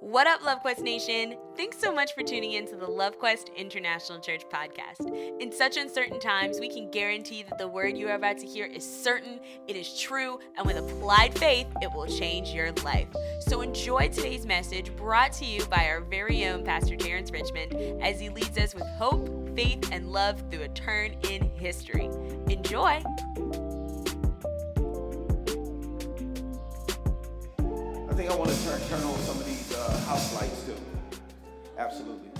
What up, LoveQuest Nation? Thanks so much for tuning in to the LoveQuest International Church podcast. In such uncertain times, we can guarantee that the word you are about to hear is certain, it is true, and with applied faith, it will change your life. So enjoy today's message brought to you by our very own Pastor Terrence Richmond as he leads us with hope, faith, and love through a turn in history. Enjoy! I think I want to turn turn on some of these uh, house lights too. Absolutely,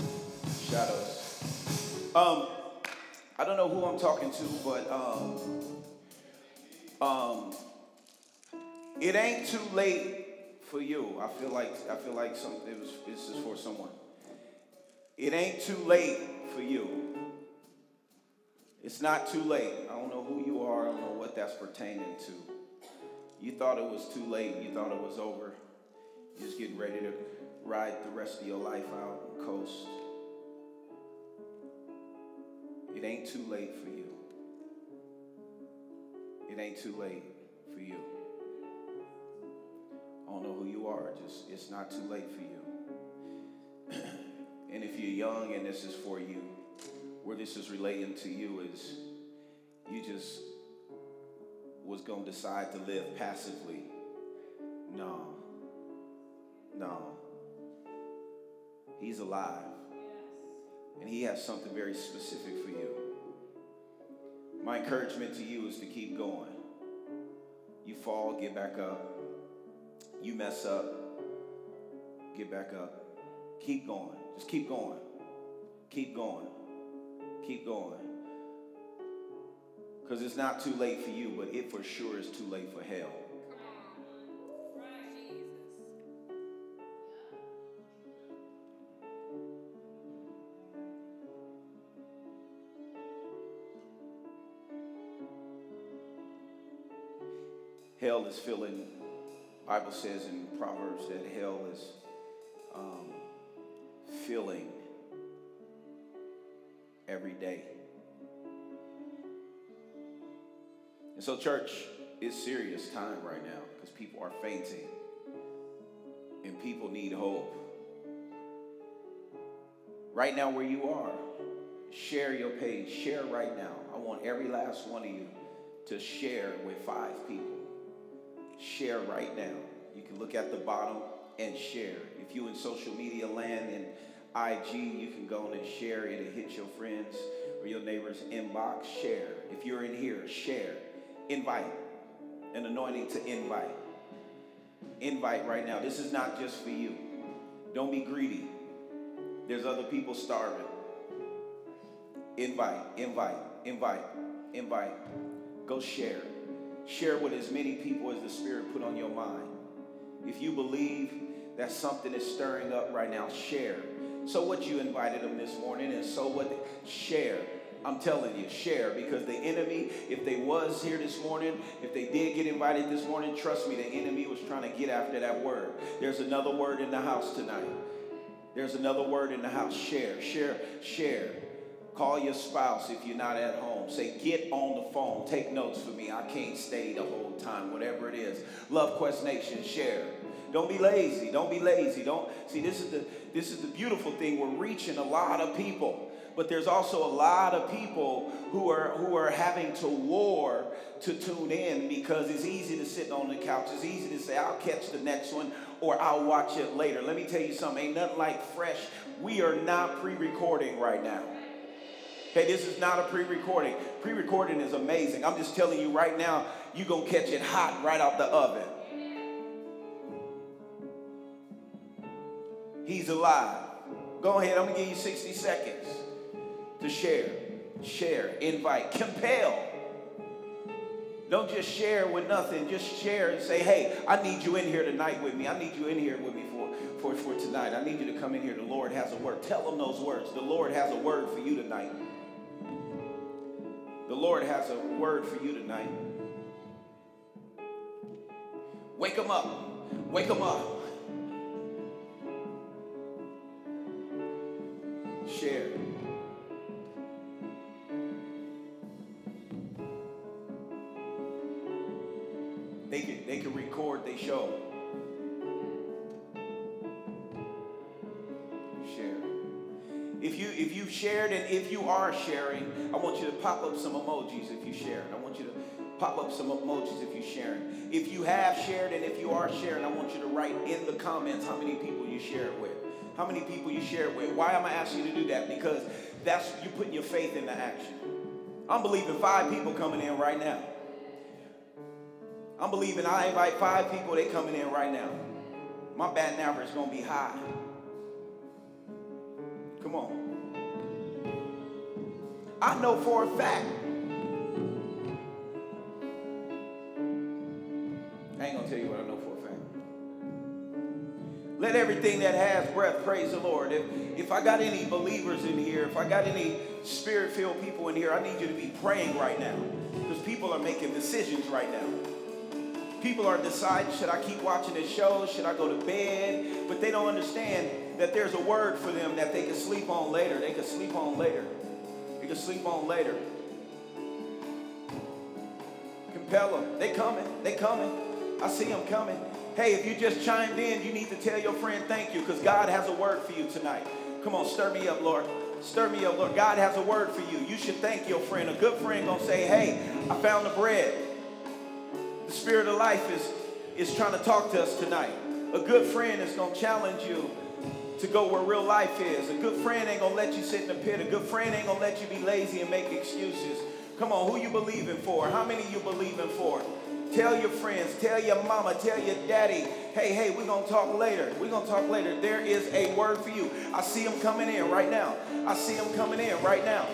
shadows. Um, I don't know who I'm talking to, but um, um, it ain't too late for you. I feel like I feel like some it was this is for someone. It ain't too late for you. It's not too late. I don't know who you are. I don't know what that's pertaining to. You thought it was too late. You thought it was over. You're just getting ready to ride the rest of your life out and coast. It ain't too late for you. It ain't too late for you. I don't know who you are, just it's not too late for you. and if you're young and this is for you, where this is relating to you is you just was to decide to live passively. No. No. He's alive. And he has something very specific for you. My encouragement to you is to keep going. You fall, get back up. You mess up, get back up. Keep going. Just keep going. Keep going. Keep going. Because it's not too late for you, but it for sure is too late for hell. Is filling. Bible says in Proverbs that hell is um, filling every day. And so, church, it's serious time right now because people are fainting and people need hope. Right now, where you are, share your page. Share right now. I want every last one of you to share with five people share right now. You can look at the bottom and share. If you in social media land and IG, you can go and share it and hit your friends or your neighbors inbox. Share. If you're in here, share. Invite. An anointing to invite. Invite right now. This is not just for you. Don't be greedy. There's other people starving. Invite, invite, invite, invite. Go share. Share with as many people as the Spirit put on your mind. If you believe that something is stirring up right now, share. So what you invited them this morning, and so what share. I'm telling you, share because the enemy, if they was here this morning, if they did get invited this morning, trust me, the enemy was trying to get after that word. There's another word in the house tonight. There's another word in the house. Share, share, share. Call your spouse if you're not at home. Say, get on the phone. Take notes for me. I can't stay the whole time, whatever it is. Love Quest Nation, share. Don't be lazy. Don't be lazy. Don't see this is the this is the beautiful thing. We're reaching a lot of people. But there's also a lot of people who are who are having to war to tune in because it's easy to sit on the couch. It's easy to say, I'll catch the next one or I'll watch it later. Let me tell you something, ain't nothing like fresh. We are not pre-recording right now. Okay, this is not a pre-recording. Pre-recording is amazing. I'm just telling you right now, you're gonna catch it hot right out the oven. He's alive. Go ahead, I'm gonna give you 60 seconds to share. Share, invite, compel. Don't just share with nothing. Just share and say, hey, I need you in here tonight with me. I need you in here with me for, for, for tonight. I need you to come in here. The Lord has a word. Tell them those words. The Lord has a word for you tonight. The Lord has a word for you tonight. Wake them up. Wake them up. Share. They can, they can record their show. If you if you shared and if you are sharing, I want you to pop up some emojis if you shared. I want you to pop up some emojis if you're sharing. If you have shared and if you are sharing, I want you to write in the comments how many people you share it with. How many people you share it with. Why am I asking you to do that? Because that's you putting your faith into action. I'm believing five people coming in right now. I'm believing I invite five people, they coming in right now. My batting average is gonna be high. Come on. I know for a fact. I ain't gonna tell you what I know for a fact. Let everything that has breath praise the Lord. If, if I got any believers in here, if I got any spirit filled people in here, I need you to be praying right now. Because people are making decisions right now. People are deciding should I keep watching this show? Should I go to bed? But they don't understand that there's a word for them that they can sleep on later. They can sleep on later. They can sleep on later. Compel them. They coming. They coming. I see them coming. Hey, if you just chimed in, you need to tell your friend thank you because God has a word for you tonight. Come on, stir me up, Lord. Stir me up, Lord. God has a word for you. You should thank your friend. A good friend gonna say, hey, I found the bread. The spirit of life is, is trying to talk to us tonight. A good friend is gonna challenge you to go where real life is. A good friend ain't gonna let you sit in the pit. A good friend ain't gonna let you be lazy and make excuses. Come on, who you believing for? How many you believing for? Tell your friends, tell your mama, tell your daddy, hey, hey, we're to talk later. We're to talk later. There is a word for you. I see them coming in right now. I see them coming in right now.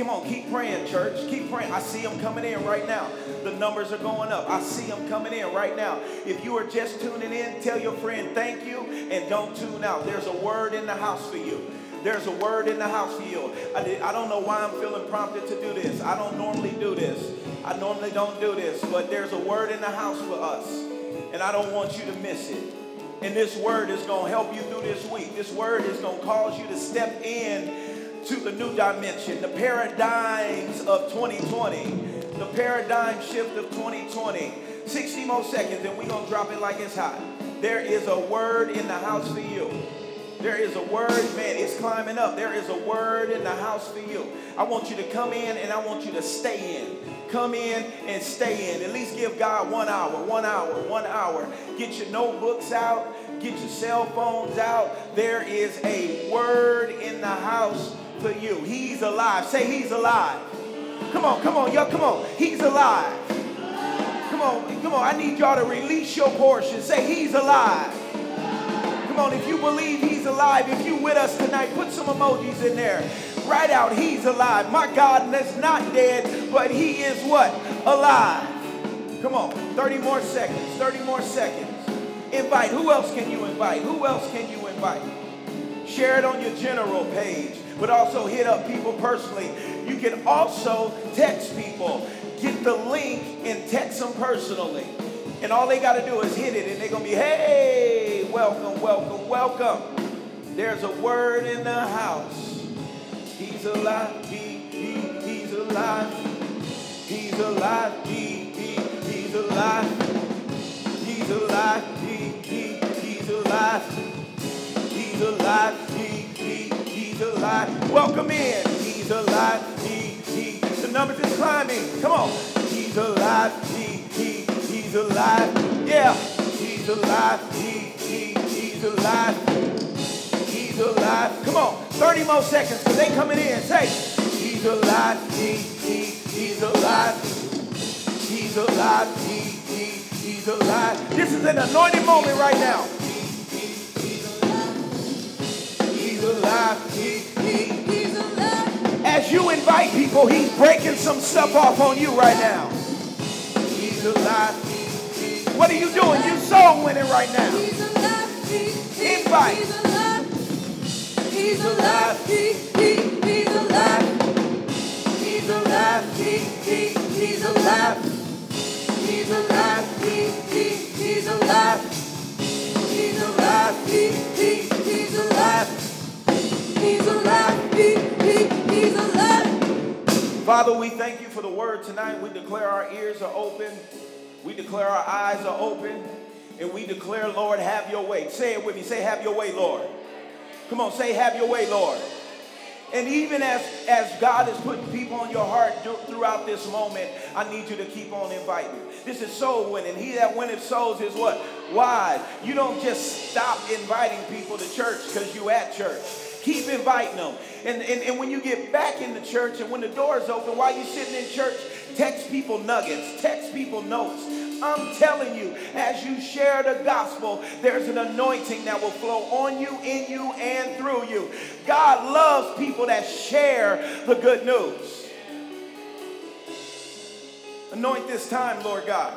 Come on, keep praying, church. Keep praying. I see them coming in right now. The numbers are going up. I see them coming in right now. If you are just tuning in, tell your friend thank you and don't tune out. There's a word in the house for you. There's a word in the house for you. I, I don't know why I'm feeling prompted to do this. I don't normally do this. I normally don't do this, but there's a word in the house for us, and I don't want you to miss it. And this word is going to help you through this week. This word is going to cause you to step in to the new dimension, the paradigms of 2020, the paradigm shift of 2020. 60 more seconds, and we're going to drop it like it's hot. There is a word in the house for you. There is a word, man, it's climbing up. There is a word in the house for you. I want you to come in and I want you to stay in. Come in and stay in. At least give God one hour, one hour, one hour. Get your notebooks out, get your cell phones out. There is a word in the house for you. He's alive. Say, He's alive. Come on, come on, y'all, come on. He's alive. Come on, come on. I need y'all to release your portion. Say, He's alive. Come on, if you believe He's alive, if you with us tonight, put some emojis in there. Write out, He's alive. My God is not dead, but He is what? Alive. Come on, 30 more seconds, 30 more seconds. Invite. Who else can you invite? Who else can you invite? Share it on your general page, but also hit up people personally. You can also text people. Get the link and text them personally. And all they got to do is hit it, and they're going to be, hey, welcome, welcome, welcome. There's a word in the house. He's alive. He, he, he's alive. He's alive. He, he, he's alive. He's alive. He, he, he's alive. He's alive. He, he, he's alive. Welcome in. He's alive. He, he. The numbers is climbing. Come on. He's alive. He, he, he's alive. Yeah. He's alive. He, he, he's alive. He's alive. Come on. 30 more seconds because they coming in. Say, he's alive. He, he, he's alive. He's alive. He, he, he's alive. This is an anointing moment right now. Alive. He, he, He's alive. as you invite people, he's breaking some stuff off on you right now. He's alive. What are you doing? You soul winning right now. He's alive. He, he, Invite. He's alive. He's alive. He, he, he's alive. He's alive. He, he, he's alive. He's alive. He, he, he's alive. Father, we thank you for the word tonight. We declare our ears are open. We declare our eyes are open. And we declare, Lord, have your way. Say it with me. Say, have your way, Lord. Come on, say, have your way, Lord. And even as, as God is putting people on your heart throughout this moment, I need you to keep on inviting. This is soul winning. He that winneth souls is what? Wise. You don't just stop inviting people to church because you at church. Keep inviting them. And, and, and when you get back in the church and when the doors open, while you're sitting in church, text people nuggets, text people notes I'm telling you, as you share the gospel, there's an anointing that will flow on you, in you, and through you. God loves people that share the good news. Anoint this time, Lord God.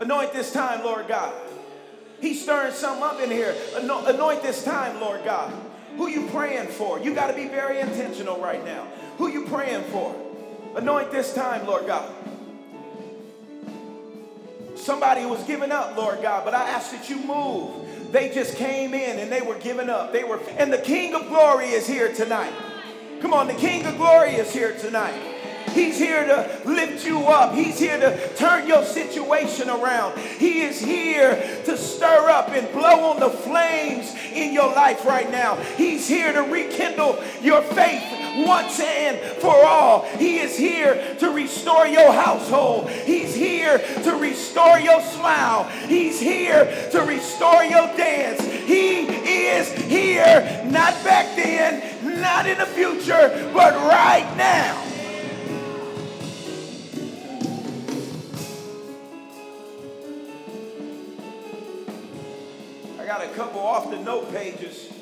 Anoint this time, Lord God. He's stirring something up in here. Anoint this time, Lord God. Who you praying for? You got to be very intentional right now. Who you praying for? Anoint this time, Lord God. Somebody was giving up, Lord God, but I ask that you move. They just came in and they were giving up. They were, and the King of Glory is here tonight. Come on, the King of Glory is here tonight. He's here to lift you up. He's here to turn your situation around. He is here to stir up and blow on the flames in your life right now. He's here to rekindle your faith once and for all. He is here to restore your household. He's here to restore your smile. He's here to restore your dance. He is here, not back then, not in the future, but right now. A couple off the note pages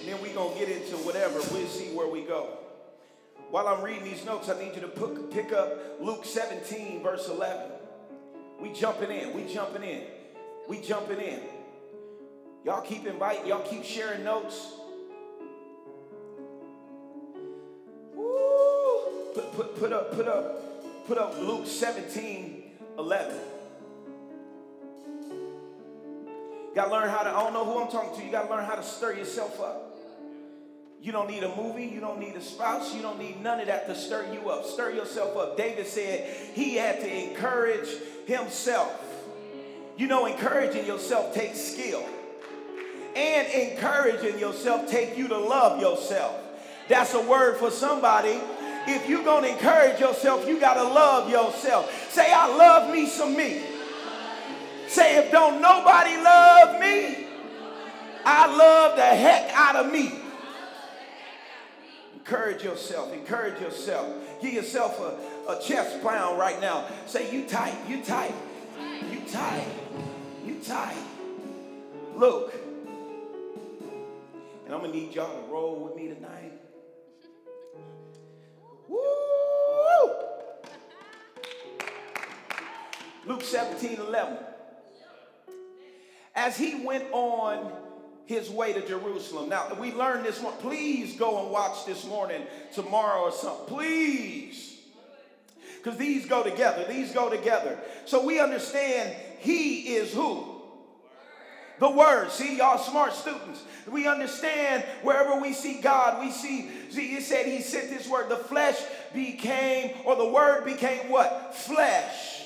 and then we're going to get into whatever. We'll see where we go. While I'm reading these notes, I need you to pick up Luke 17, verse 11. We jumping in. We jumping in. We jumping in. Y'all keep inviting. Y'all keep sharing notes. Woo! Put, put, put up, put up, put up Luke 17, 11. You gotta learn how to, I don't know who I'm talking to, you gotta learn how to stir yourself up. You don't need a movie. You don't need a spouse. You don't need none of that to stir you up. Stir yourself up. David said he had to encourage himself. You know, encouraging yourself takes skill. And encouraging yourself take you to love yourself. That's a word for somebody. If you're going to encourage yourself, you got to love yourself. Say, I love me some me. Say, if don't nobody love me, I love the heck out of me. Encourage yourself. Encourage yourself. Give yourself a, a chest pound right now. Say, you tight, you tight, you tight, you tight. Look. And I'm going to need y'all to roll with me tonight. Woo! Luke 17 11. As he went on his way to Jerusalem. Now, we learned this one. Please go and watch this morning, tomorrow or something. Please. Because these go together. These go together. So we understand he is who? The Word. See, y'all smart students. We understand wherever we see God, we see, see, it said he sent this word. The flesh became, or the Word became what? Flesh.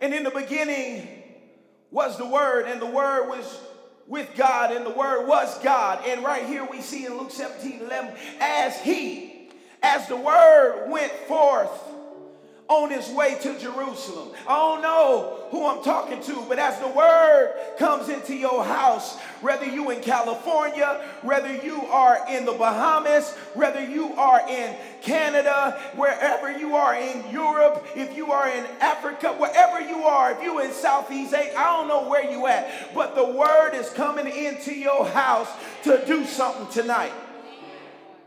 And in the beginning was the Word, and the Word was with God, and the Word was God. And right here we see in Luke 17 11, as He, as the Word went forth on his way to Jerusalem. I don't know who I'm talking to, but as the word comes into your house, whether you in California, whether you are in the Bahamas, whether you are in Canada, wherever you are in Europe, if you are in Africa, wherever you are, if you in Southeast Asia, I don't know where you at, but the word is coming into your house to do something tonight.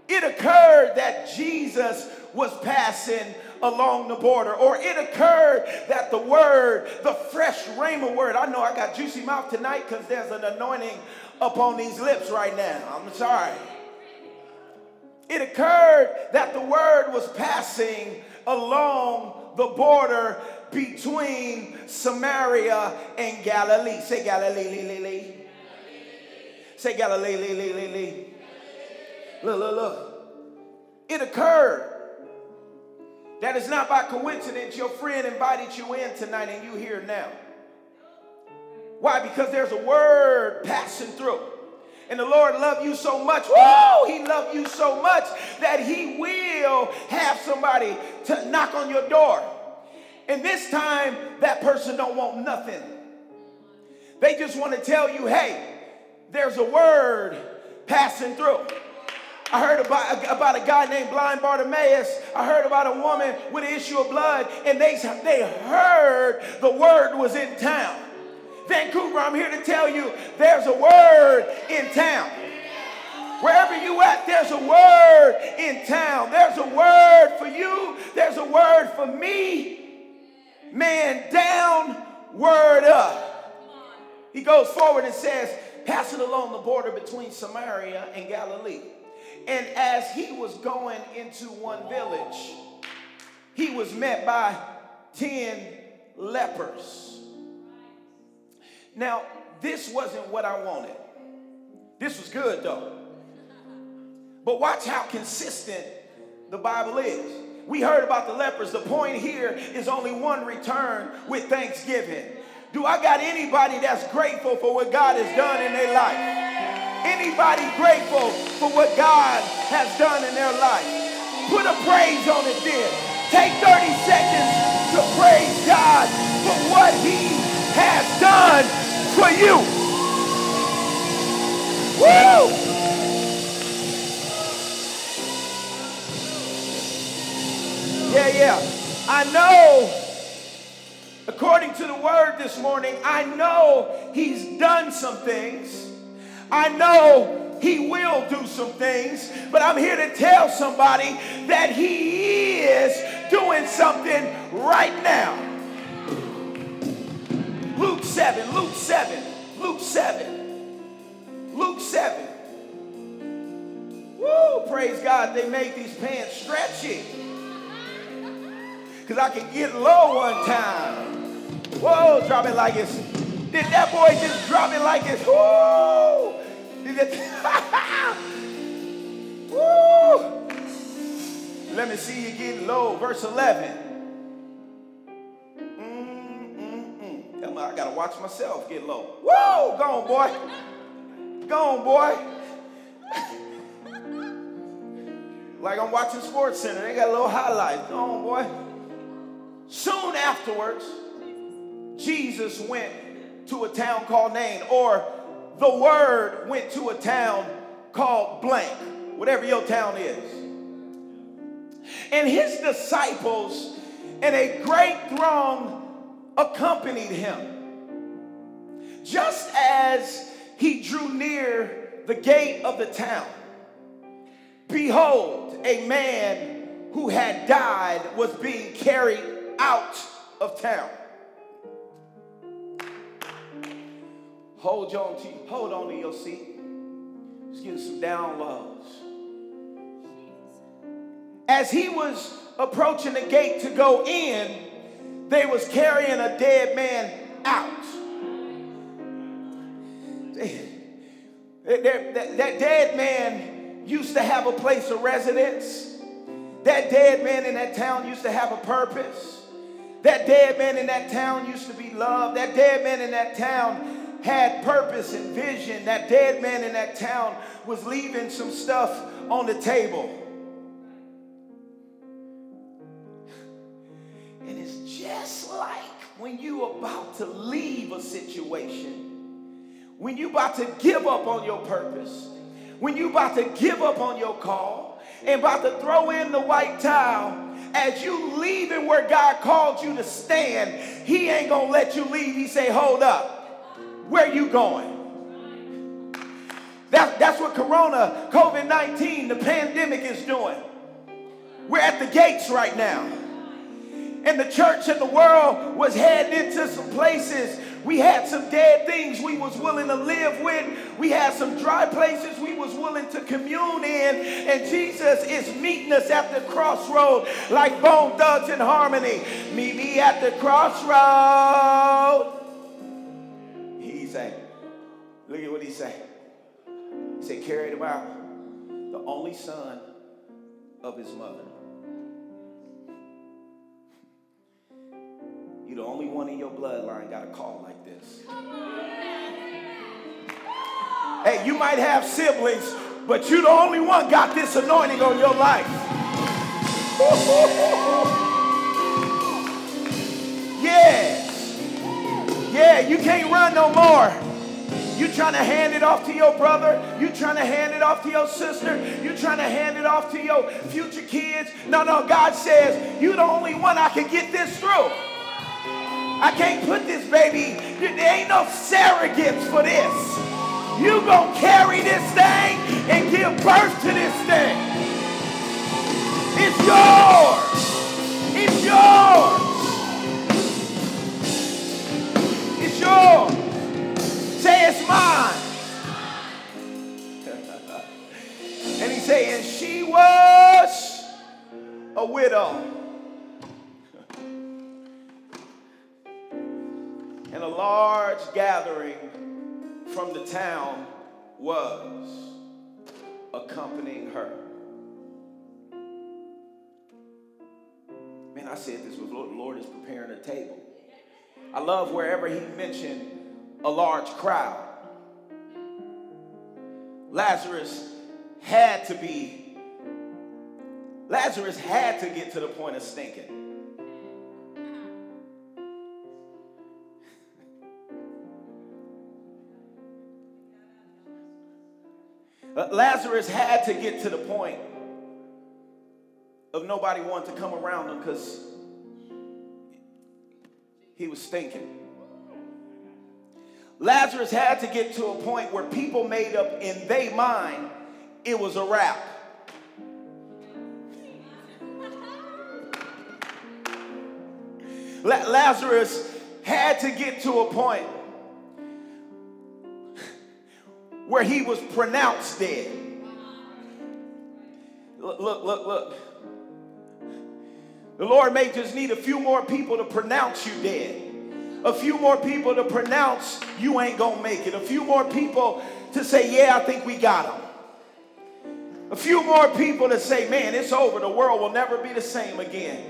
It occurred that Jesus was passing along the border. Or it occurred that the word, the fresh rhema word, I know I got juicy mouth tonight because there's an anointing upon these lips right now. I'm sorry. It occurred that the word was passing along the border between Samaria and Galilee. Say Galilee. Say Galilee. Look, look, look. It occurred that is not by coincidence your friend invited you in tonight and you here now. Why? Because there's a word passing through. And the Lord loved you so much, whoa, he loved you so much that he will have somebody to knock on your door. And this time, that person don't want nothing. They just want to tell you, hey, there's a word passing through. I heard about, about a guy named Blind Bartimaeus. I heard about a woman with an issue of blood, and they, they heard the word was in town. Vancouver, I'm here to tell you there's a word in town. Wherever you at, there's a word in town. There's a word for you. There's a word for me. Man down, word up. He goes forward and says, passing along the border between Samaria and Galilee. And as he was going into one village, he was met by 10 lepers. Now, this wasn't what I wanted. This was good though. But watch how consistent the Bible is. We heard about the lepers. The point here is only one return with thanksgiving. Do I got anybody that's grateful for what God has done in their life? Anybody grateful for what God has done in their life? Put a praise on it then. Take 30 seconds to praise God for what he has done for you. Woo! Yeah, yeah. I know According to the word this morning, I know he's done some things. I know he will do some things, but I'm here to tell somebody that he is doing something right now. Luke 7, Luke 7, Luke 7, Luke 7. Woo, praise God, they made these pants stretchy. Because I can get low one time. Whoa, drop it like it's. Did that boy just drop it like it's? Woo! Woo! Let me see you getting low. Verse 11. Mm-mm-mm. I gotta watch myself get low. Whoa! Go on, boy. Go on, boy. like I'm watching Sports Center. They got a little highlights. Go on, boy. Soon afterwards, Jesus went to a town called Nain, or the word went to a town called blank, whatever your town is. And his disciples and a great throng accompanied him. Just as he drew near the gate of the town, behold, a man who had died was being carried out of town. Hold on to hold on to your seat. Just getting some downloads. As he was approaching the gate to go in, they was carrying a dead man out. That dead man used to have a place of residence. That dead man in that town used to have a purpose. That dead man in that town used to be loved. That dead man in that town had purpose and vision. That dead man in that town was leaving some stuff on the table. And it's just like when you about to leave a situation, when you about to give up on your purpose, when you about to give up on your call, and about to throw in the white towel, as you leaving where God called you to stand, He ain't gonna let you leave. He say, hold up. Where you going? That, that's what Corona, COVID 19, the pandemic is doing. We're at the gates right now. And the church and the world was heading into some places. We had some dead things we was willing to live with. We had some dry places we was willing to commune in. And Jesus is meeting us at the crossroad like Bone Thugs-n-Harmony. Meet me at the crossroad say? Look at what he said. He said, carried about the only son of his mother. You're the only one in your bloodline got a call like this. Hey, you might have siblings, but you're the only one got this anointing on your life. Yeah, you can't run no more. You trying to hand it off to your brother? You trying to hand it off to your sister? You trying to hand it off to your future kids? No, no, God says, you the only one I can get this through. I can't put this baby, there ain't no surrogates for this. You gonna carry this thing and give birth to this thing. It's yours. It's yours. Yours. Say it's mine. and he's saying she was a widow. and a large gathering from the town was accompanying her. Man, I said this was Lord, the Lord is preparing a table. I love wherever he mentioned a large crowd. Lazarus had to be, Lazarus had to get to the point of stinking. Lazarus had to get to the point of nobody wanting to come around him because he was stinking. Lazarus had to get to a point where people made up in their mind it was a wrap. Lazarus had to get to a point where he was pronounced dead. Look, look, look, look. The Lord may just need a few more people to pronounce you dead. A few more people to pronounce you ain't gonna make it. A few more people to say, yeah, I think we got him. A few more people to say, man, it's over. The world will never be the same again.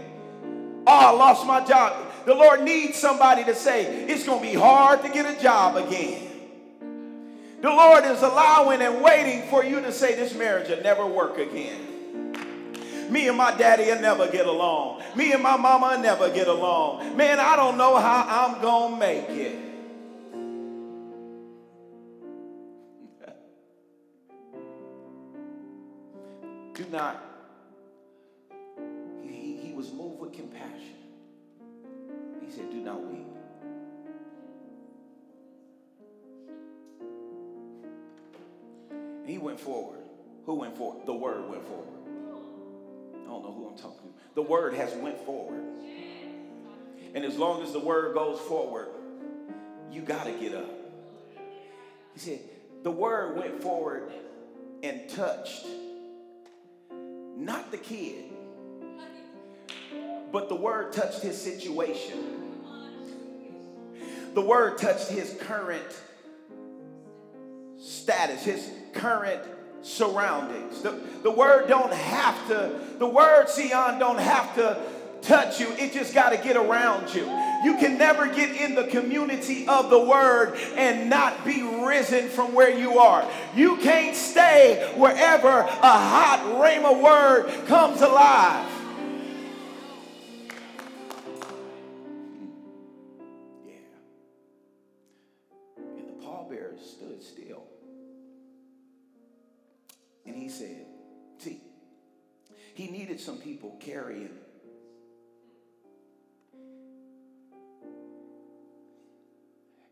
Oh, I lost my job. The Lord needs somebody to say, it's gonna be hard to get a job again. The Lord is allowing and waiting for you to say this marriage will never work again. Me and my daddy will never get along. Me and my mama will never get along. Man, I don't know how I'm going to make it. Do not. He, he was moved with compassion. He said, Do not weep. He went forward. Who went forward? The word went forward. Don't know who I'm talking to. The word has went forward. And as long as the word goes forward, you got to get up. He said, the word went forward and touched not the kid, but the word touched his situation. The word touched his current status, his current surroundings. The, the word don't have to, the word, Sion, don't have to touch you. It just got to get around you. You can never get in the community of the word and not be risen from where you are. You can't stay wherever a hot rhema word comes alive. People carrying.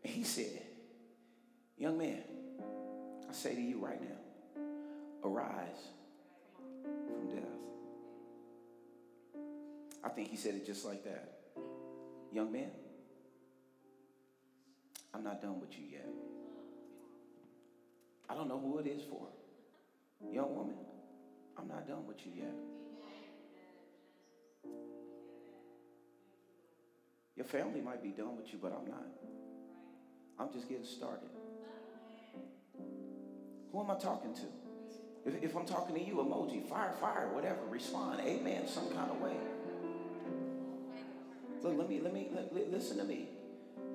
And he said, Young man, I say to you right now, arise from death. I think he said it just like that. Young man, I'm not done with you yet. I don't know who it is for. Young woman, I'm not done with you yet. Your family might be done with you, but I'm not. I'm just getting started. Who am I talking to? If, if I'm talking to you, emoji, fire, fire, whatever, respond, amen, some kind of way. Look, let me, let me, let, listen to me.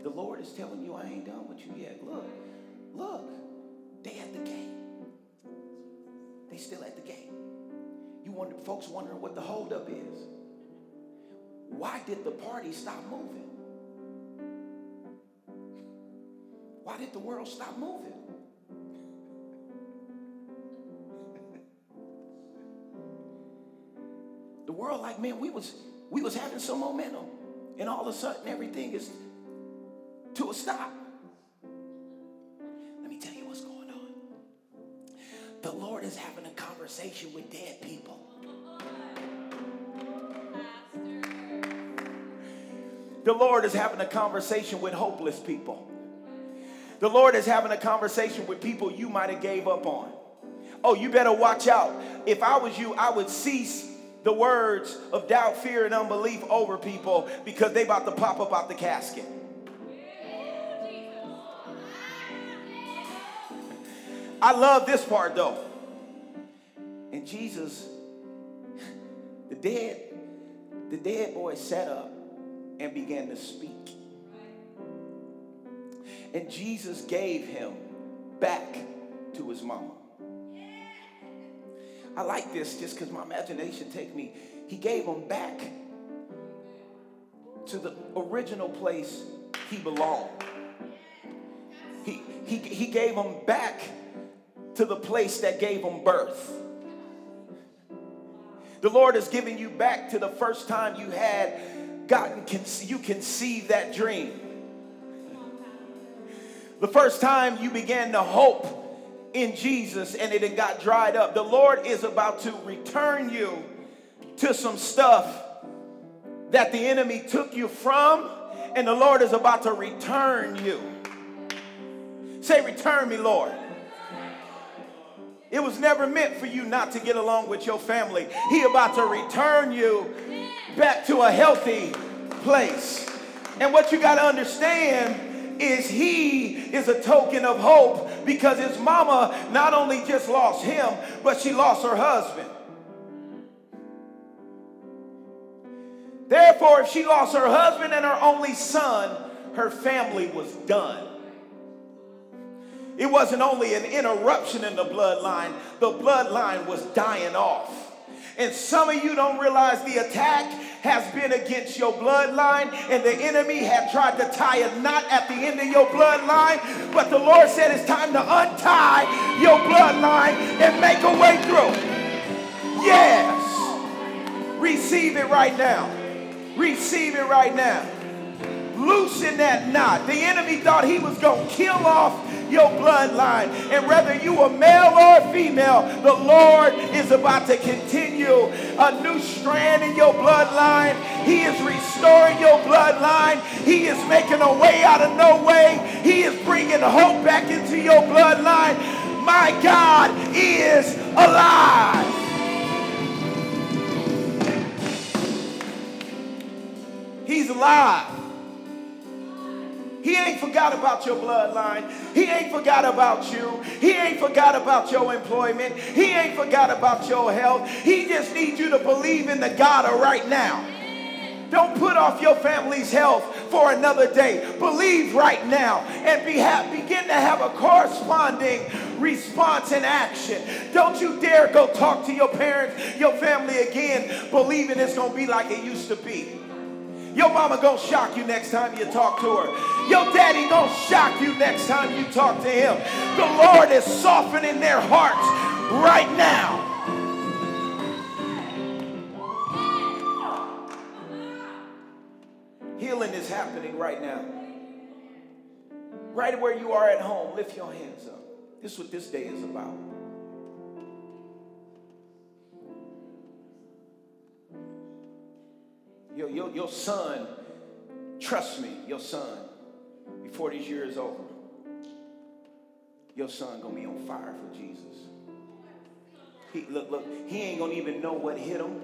The Lord is telling you I ain't done with you yet. Look, look, they at the gate. They still at the gate. You wonder, folks wondering what the holdup is. Why did the party stop moving? Why did the world stop moving? the world, like, man, we was we was having some momentum, and all of a sudden everything is to a stop. Let me tell you what's going on. The Lord is having a conversation with dead people. The Lord is having a conversation with hopeless people. The Lord is having a conversation with people you might have gave up on. Oh, you better watch out. If I was you, I would cease the words of doubt, fear, and unbelief over people because they about to pop up out the casket. I love this part though. And Jesus, the dead, the dead boy sat up and began to speak. And Jesus gave him back to his mama. I like this just because my imagination take me. He gave him back to the original place he belonged. He, he, he gave him back to the place that gave him birth. The Lord is giving you back to the first time you had gotten, can see you conceived that dream. The first time you began to hope in Jesus and it got dried up. The Lord is about to return you to some stuff that the enemy took you from, and the Lord is about to return you. Say, Return me, Lord. It was never meant for you not to get along with your family. He about to return you back to a healthy place. And what you got to understand is he is a token of hope because his mama not only just lost him, but she lost her husband. Therefore, if she lost her husband and her only son, her family was done. It wasn't only an interruption in the bloodline, the bloodline was dying off. And some of you don't realize the attack has been against your bloodline, and the enemy had tried to tie a knot at the end of your bloodline. But the Lord said it's time to untie your bloodline and make a way through. Yes. Receive it right now. Receive it right now. Loosen that knot. The enemy thought he was going to kill off your bloodline. And whether you are male or female, the Lord is about to continue a new strand in your bloodline. He is restoring your bloodline. He is making a way out of no way. He is bringing hope back into your bloodline. My God is alive. He's alive. He ain't forgot about your bloodline. He ain't forgot about you. He ain't forgot about your employment. He ain't forgot about your health. He just needs you to believe in the God of right now. Don't put off your family's health for another day. Believe right now and be ha- begin to have a corresponding response and action. Don't you dare go talk to your parents, your family again, believing it's going to be like it used to be. Your mama gonna shock you next time you talk to her. Your daddy gonna shock you next time you talk to him. The Lord is softening their hearts right now. Healing is happening right now. Right where you are at home, lift your hands up. This is what this day is about. Your, son, trust me, your son, before this year is over, your son gonna be on fire for Jesus. He, look, look, he ain't gonna even know what hit him.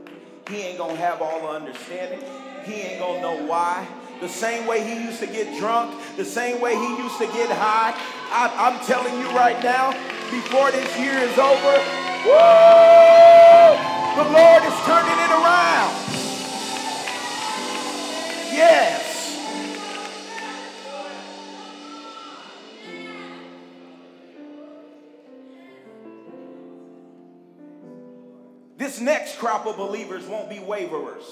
He ain't gonna have all the understanding. He ain't gonna know why. The same way he used to get drunk, the same way he used to get high. I, I'm telling you right now, before this year is over, woo, the Lord is turning it around. Yes. This next crop of believers won't be waverers.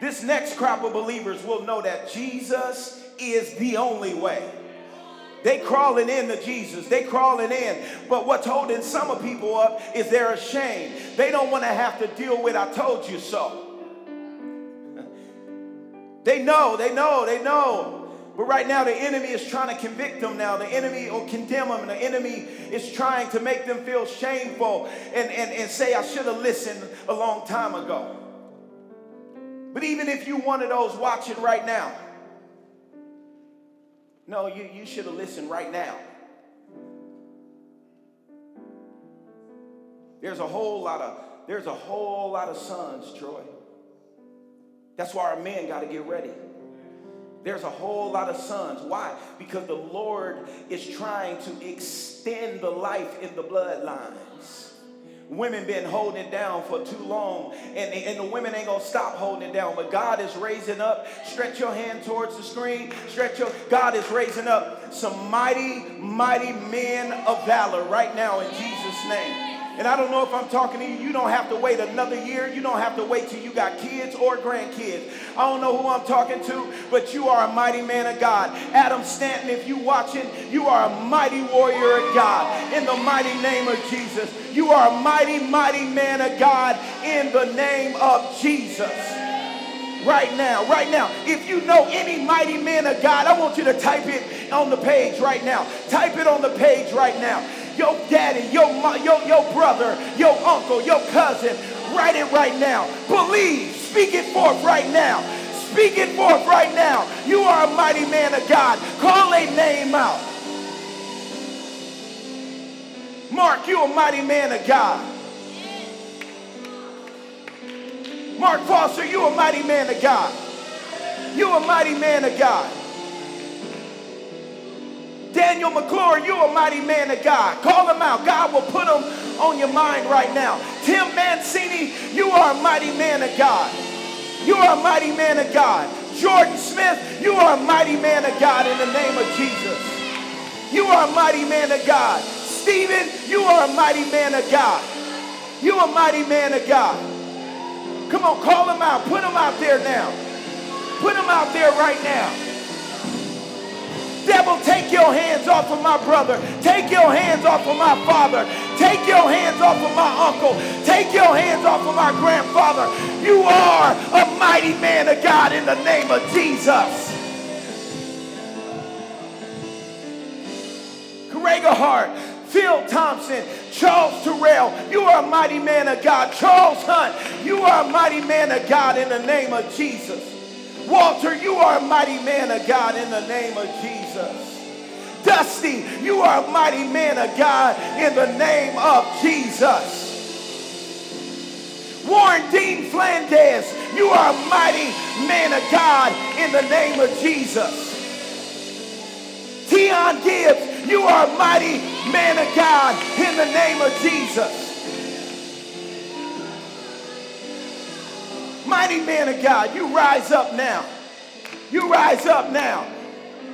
This next crop of believers will know that Jesus is the only way. They crawling in to Jesus. They crawling in. But what's holding some of people up is they're ashamed. They don't want to have to deal with I told you so. They know, they know, they know. But right now, the enemy is trying to convict them now. The enemy will condemn them. The enemy is trying to make them feel shameful and, and, and say, I should have listened a long time ago. But even if you one of those watching right now, no, you, you should have listened right now. There's a whole lot of there's a whole lot of sons, Troy. That's why our men got to get ready. There's a whole lot of sons. Why? Because the Lord is trying to extend the life in the bloodlines. Women been holding it down for too long, and, and the women ain't gonna stop holding it down. But God is raising up. Stretch your hand towards the screen. Stretch your. God is raising up some mighty, mighty men of valor right now in Jesus' name. And I don't know if I'm talking to you. You don't have to wait another year. You don't have to wait till you got kids or grandkids. I don't know who I'm talking to, but you are a mighty man of God. Adam Stanton, if you watching, you are a mighty warrior of God. In the mighty name of Jesus. You are a mighty, mighty man of God in the name of Jesus. Right now, right now. If you know any mighty man of God, I want you to type it on the page right now. Type it on the page right now your daddy, your, your, your brother, your uncle, your cousin. Write it right now. Believe. Speak it forth right now. Speak it forth right now. You are a mighty man of God. Call a name out. Mark, you a mighty man of God. Mark Foster, you a mighty man of God. You a mighty man of God. Daniel McClure, you're a mighty man of God. Call him out. God will put him on your mind right now. Tim Mancini, you are a mighty man of God. You are a mighty man of God. Jordan Smith, you are a mighty man of God in the name of Jesus. You are a mighty man of God. Stephen, you are a mighty man of God. You a mighty man of God. Come on, call him out. Put him out there now. Put him out there right now. Devil, take your hands off of my brother. Take your hands off of my father. Take your hands off of my uncle. Take your hands off of my grandfather. You are a mighty man of God in the name of Jesus. Grega Hart, Phil Thompson, Charles Terrell, you are a mighty man of God. Charles Hunt, you are a mighty man of God in the name of Jesus. Walter, you are a mighty man of God in the name of Jesus. Dusty, you are a mighty man of God in the name of Jesus. Warren Dean Flanders, you are a mighty man of God in the name of Jesus. Tion Gibbs, you are a mighty man of God in the name of Jesus. Mighty man of God, you rise up now. You rise up now.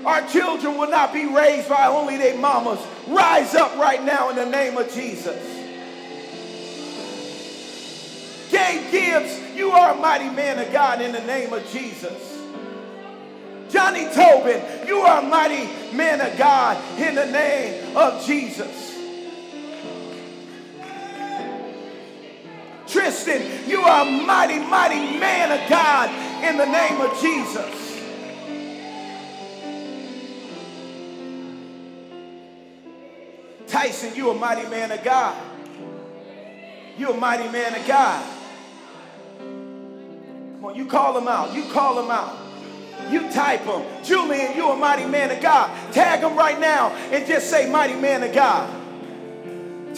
Our children will not be raised by only their mamas. Rise up right now in the name of Jesus. Gabe Gibbs, you are a mighty man of God in the name of Jesus. Johnny Tobin, you are a mighty man of God in the name of Jesus. Tristan, you are a mighty, mighty man of God in the name of Jesus. Tyson, you a mighty man of God. You a mighty man of God. Come on, you call them out. You call them out. You type them. Julian, you a mighty man of God. Tag them right now and just say, mighty man of God.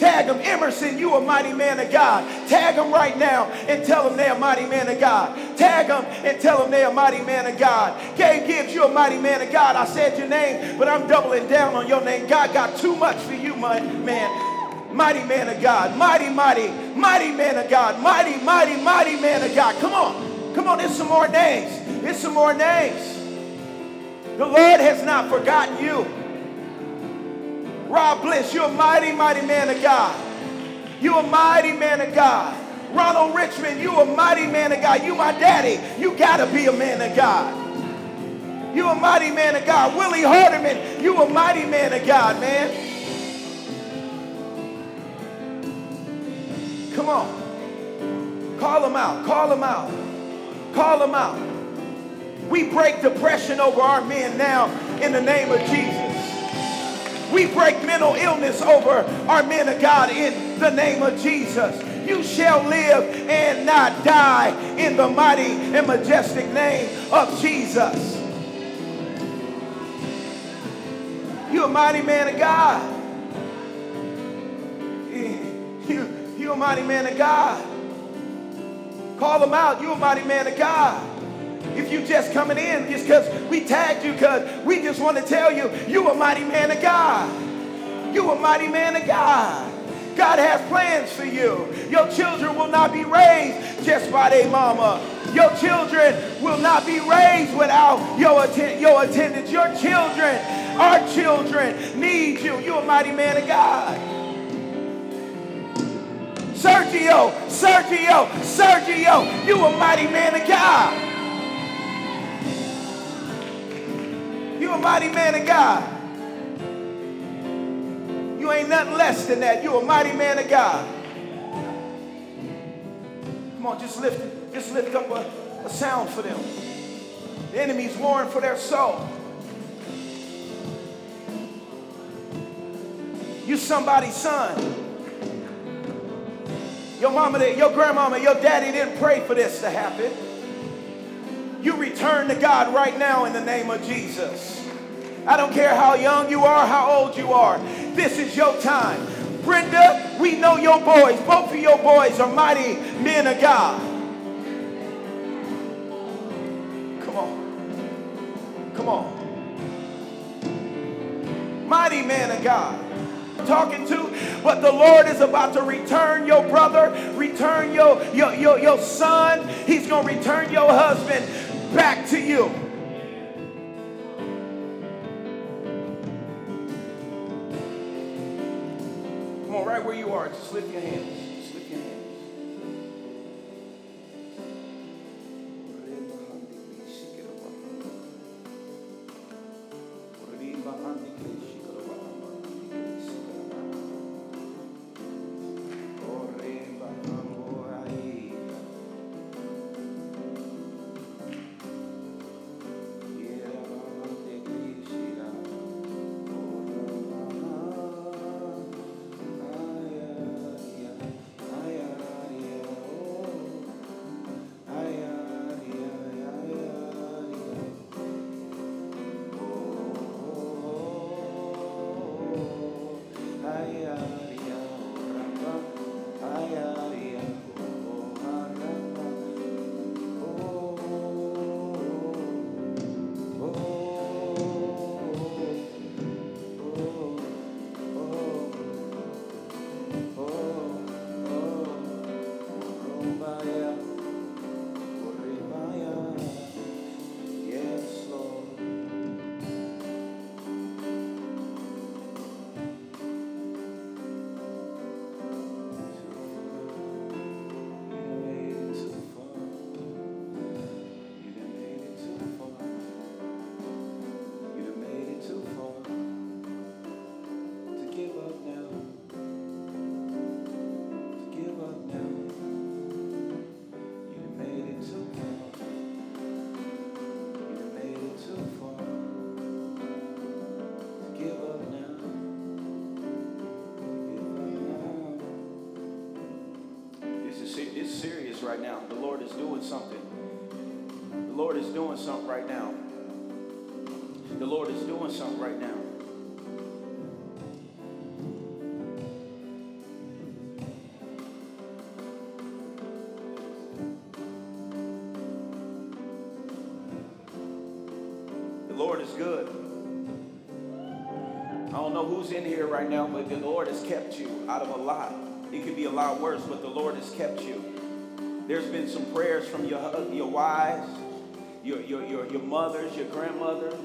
Tag them. Emerson, you a mighty man of God. Tag them right now and tell them they're a mighty man of God. Tag them and tell them they're a mighty man of God. Gabe Gibbs, you a mighty man of God. I said your name, but I'm doubling down on your name. God got too much for you, man. Mighty man of God. Mighty, mighty, mighty man of God. Mighty, mighty, mighty man of God. Come on. Come on, there's some more names. There's some more names. The Lord has not forgotten you. Rob Bliss, you're a mighty, mighty man of God. You a mighty man of God. Ronald Richmond, you a mighty man of God. You my daddy. You gotta be a man of God. You a mighty man of God. Willie Hardeman, you a mighty man of God, man. Come on. Call them out. Call them out. Call them out. We break depression over our men now in the name of Jesus. We break mental illness over our men of God in the name of Jesus. You shall live and not die in the mighty and majestic name of Jesus. You a mighty man of God. You, you a mighty man of God. Call them out. You a mighty man of God. If you just coming in just because we tagged you because we just want to tell you, you a mighty man of God. You a mighty man of God. God has plans for you. Your children will not be raised just by their mama. Your children will not be raised without your, atten- your attendance. Your children, our children, need you. You're a mighty man of God. Sergio, Sergio, Sergio, you a mighty man of God. You a mighty man of God. You ain't nothing less than that. You a mighty man of God. Come on, just lift, just lift up a, a sound for them. The enemy's warring for their soul. You somebody's son. Your mama, your grandmama, your daddy didn't pray for this to happen. You return to God right now in the name of Jesus. I don't care how young you are, how old you are. This is your time. Brenda, we know your boys. Both of your boys are mighty men of God. Come on. Come on. Mighty man of God. Talking to, but the Lord is about to return your brother, return your, your, your, your son. He's to return your husband back to you. Come on, right where you are, just lift your hands. Doing something. The Lord is doing something right now. The Lord is doing something right now. The Lord is good. I don't know who's in here right now, but the Lord has kept you out of a lot. It could be a lot worse, but the Lord has kept you. There's been some prayers from your, your wives, your, your, your, your mothers, your grandmothers.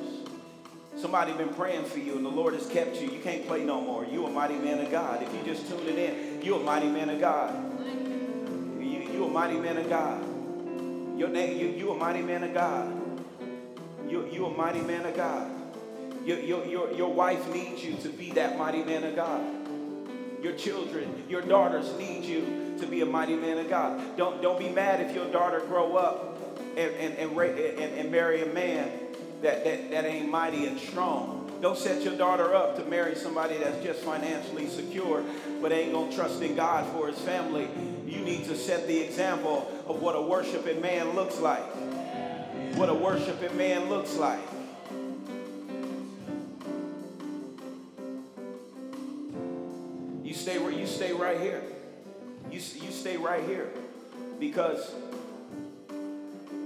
Somebody been praying for you, and the Lord has kept you. You can't play no more. You a mighty man of God. If you just tuning in, You a mighty man of God. You, you a mighty man of God. Your name, you, you a mighty man of God. You, you a mighty man of God. Your, your, your, your wife needs you to be that mighty man of God. Your children, your daughters need you to be a mighty man of God. Don't, don't be mad if your daughter grow up and, and, and, and, and marry a man that, that, that ain't mighty and strong. Don't set your daughter up to marry somebody that's just financially secure but ain't going to trust in God for his family. You need to set the example of what a worshiping man looks like. What a worshiping man looks like. Right here. You, you stay right here because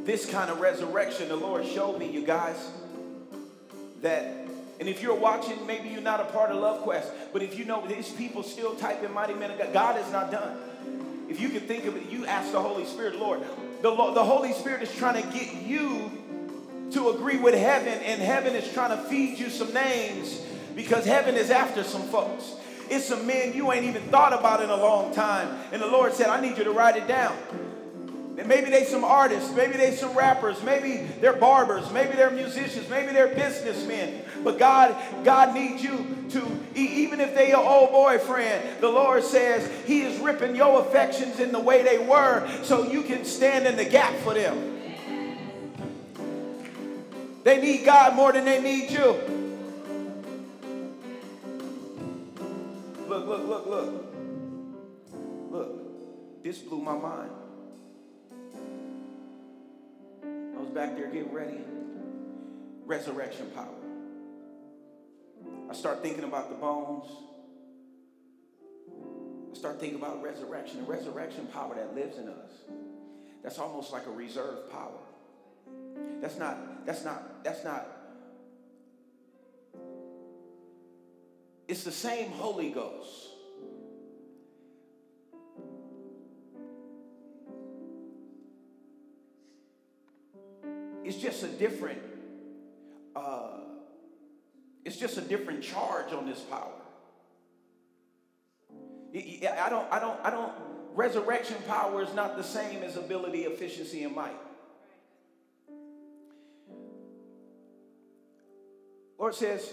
this kind of resurrection the Lord showed me, you guys, that and if you're watching, maybe you're not a part of Love Quest, but if you know these people still typing mighty men of God, God is not done. If you can think of it, you ask the Holy Spirit, Lord, the, the Holy Spirit is trying to get you to agree with heaven, and heaven is trying to feed you some names because heaven is after some folks. It's some men you ain't even thought about in a long time. And the Lord said, I need you to write it down. And maybe they some artists, maybe they some rappers, maybe they're barbers, maybe they're musicians, maybe they're businessmen. But God, God needs you to, even if they your old boyfriend, the Lord says He is ripping your affections in the way they were so you can stand in the gap for them. They need God more than they need you. Look, look, look, look. This blew my mind. I was back there getting ready. Resurrection power. I start thinking about the bones. I start thinking about resurrection, the resurrection power that lives in us. That's almost like a reserve power. That's not, that's not, that's not. It's the same Holy Ghost It's just a different, uh, it's just a different charge on this power. I don't, I don't, I don't, resurrection power is not the same as ability, efficiency, and might. Lord says,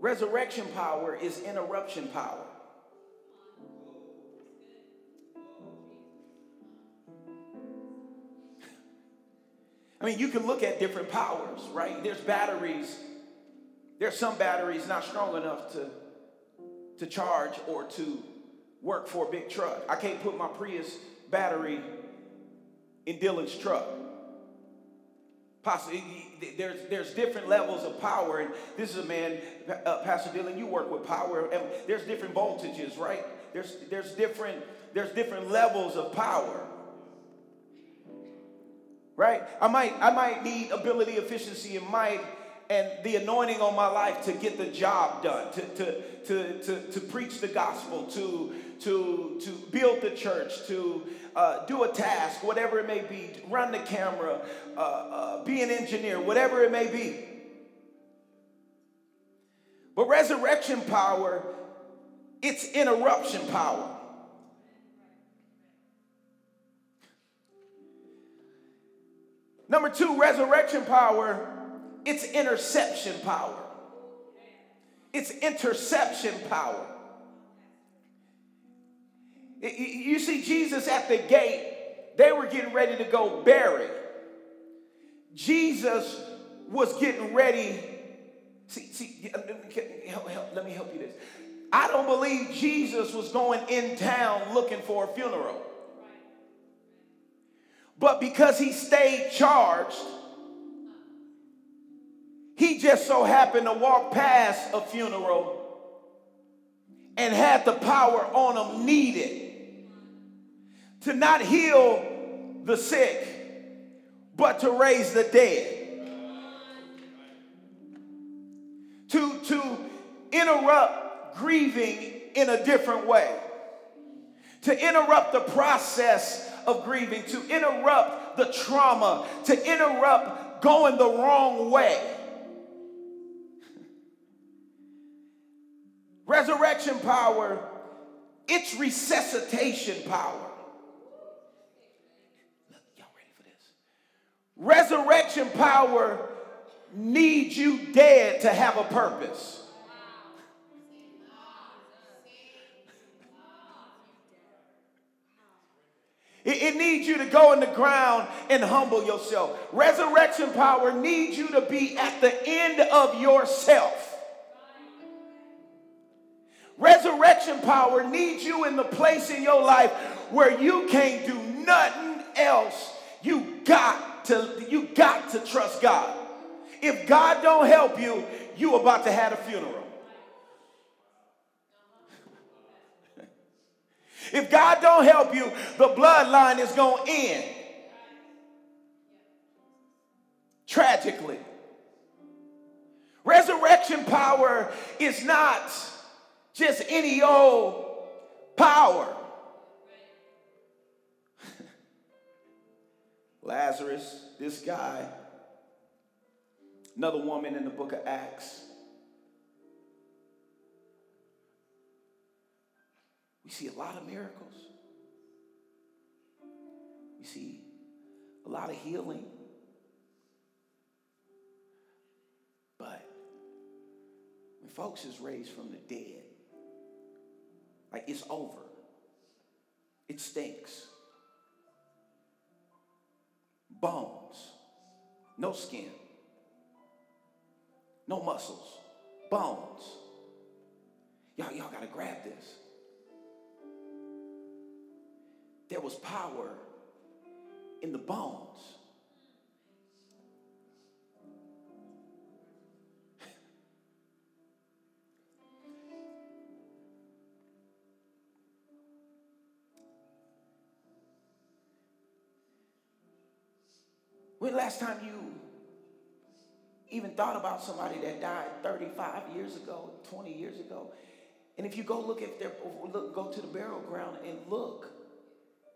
resurrection power is interruption power. I mean, you can look at different powers, right? There's batteries. There's some batteries not strong enough to, to charge or to work for a big truck. I can't put my Prius battery in Dylan's truck. There's, there's different levels of power, and this is a man, uh, Pastor Dylan, you work with power, and there's different voltages, right? There's, there's, different, there's different levels of power right? I might, I might need ability, efficiency, and might and the anointing on my life to get the job done, to, to, to, to, to preach the gospel, to, to, to build the church, to uh, do a task, whatever it may be, run the camera, uh, uh, be an engineer, whatever it may be. But resurrection power, it's interruption power. Number two, resurrection power, it's interception power. It's interception power. You see, Jesus at the gate, they were getting ready to go bury. Jesus was getting ready. See, see, help, help, let me help you this. I don't believe Jesus was going in town looking for a funeral. But because he stayed charged, he just so happened to walk past a funeral and had the power on him needed to not heal the sick, but to raise the dead. To, to interrupt grieving in a different way. To interrupt the process of grieving, to interrupt the trauma, to interrupt going the wrong way. Resurrection power, It's resuscitation power. Look, y'all ready for this? Resurrection power needs you dead to have a purpose. It needs you to go in the ground and humble yourself. Resurrection power needs you to be at the end of yourself. Resurrection power needs you in the place in your life where you can't do nothing else. You got to you got to trust God. If God don't help you, you about to have a funeral. If God don't help you, the bloodline is going to end. Tragically. Resurrection power is not just any old power. Lazarus, this guy, another woman in the book of Acts. We see a lot of miracles. We see a lot of healing. But when folks is raised from the dead, like it's over. It stinks. Bones, no skin, no muscles, bones. Y'all, y'all gotta grab this. There was power in the bones. Last time you even thought about somebody that died 35 years ago, 20 years ago? And if you go look at their look, go to the burial ground and look,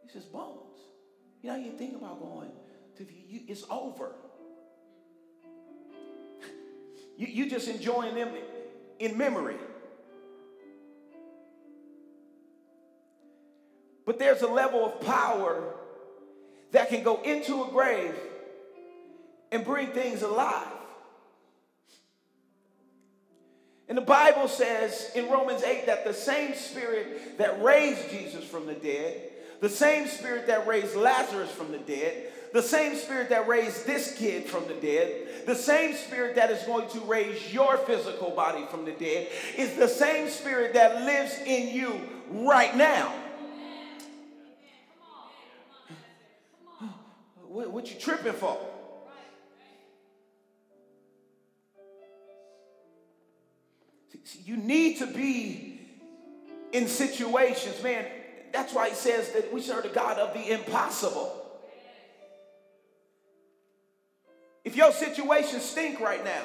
it's just bones. You know, you think about going to you, it's over. You you just enjoying them in memory. But there's a level of power that can go into a grave and bring things alive. And the Bible says in Romans 8 that the same spirit that raised Jesus from the dead, the same spirit that raised Lazarus from the dead, the same spirit that raised this kid from the dead, the same spirit that is going to raise your physical body from the dead, is the same spirit that lives in you right now. What, what you tripping for? You need to be in situations, man. That's why he says that we serve the God of the impossible. If your situation stink right now,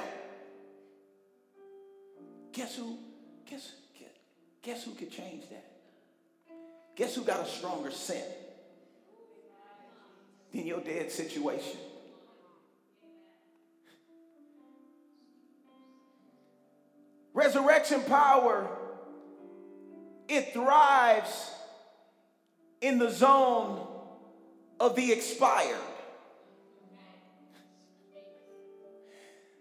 guess who? Guess, guess who could change that? Guess who got a stronger scent than your dead situation? Resurrection power, it thrives in the zone of the expired.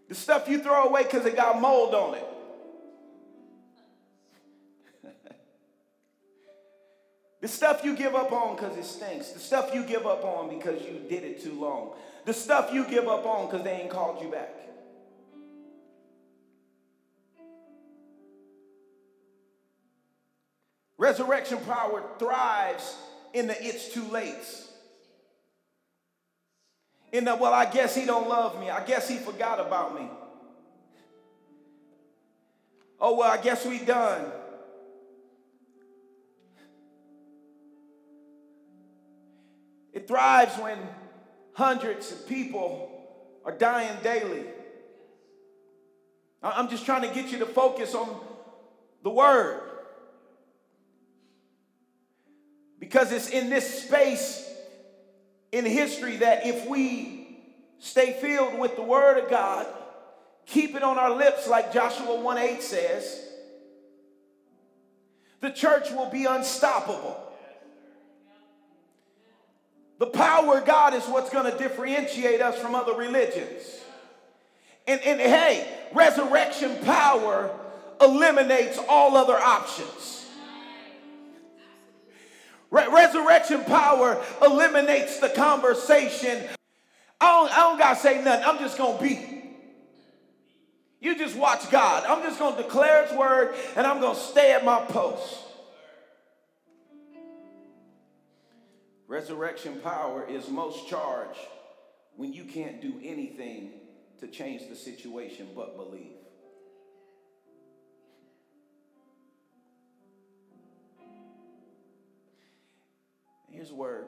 The stuff you throw away because it got mold on it. the stuff you give up on because it stinks. The stuff you give up on because you did it too long. The stuff you give up on because they ain't called you back. Resurrection power thrives in the it's too late. In the, well, I guess he don't love me. I guess he forgot about me. Oh, well, I guess we done. It thrives when hundreds of people are dying daily. I'm just trying to get you to focus on the word. Because it's in this space in history that if we stay filled with the Word of God, keep it on our lips, like Joshua 1 8 says, the church will be unstoppable. The power of God is what's going to differentiate us from other religions. And, and hey, resurrection power eliminates all other options. Re- resurrection power eliminates the conversation. I don't, I don't got to say nothing. I'm just to be. You just watch God. I'm just to declare His word and I'm to stay at my post. Resurrection power is most charged when you can't do anything to change the situation but believe. A word.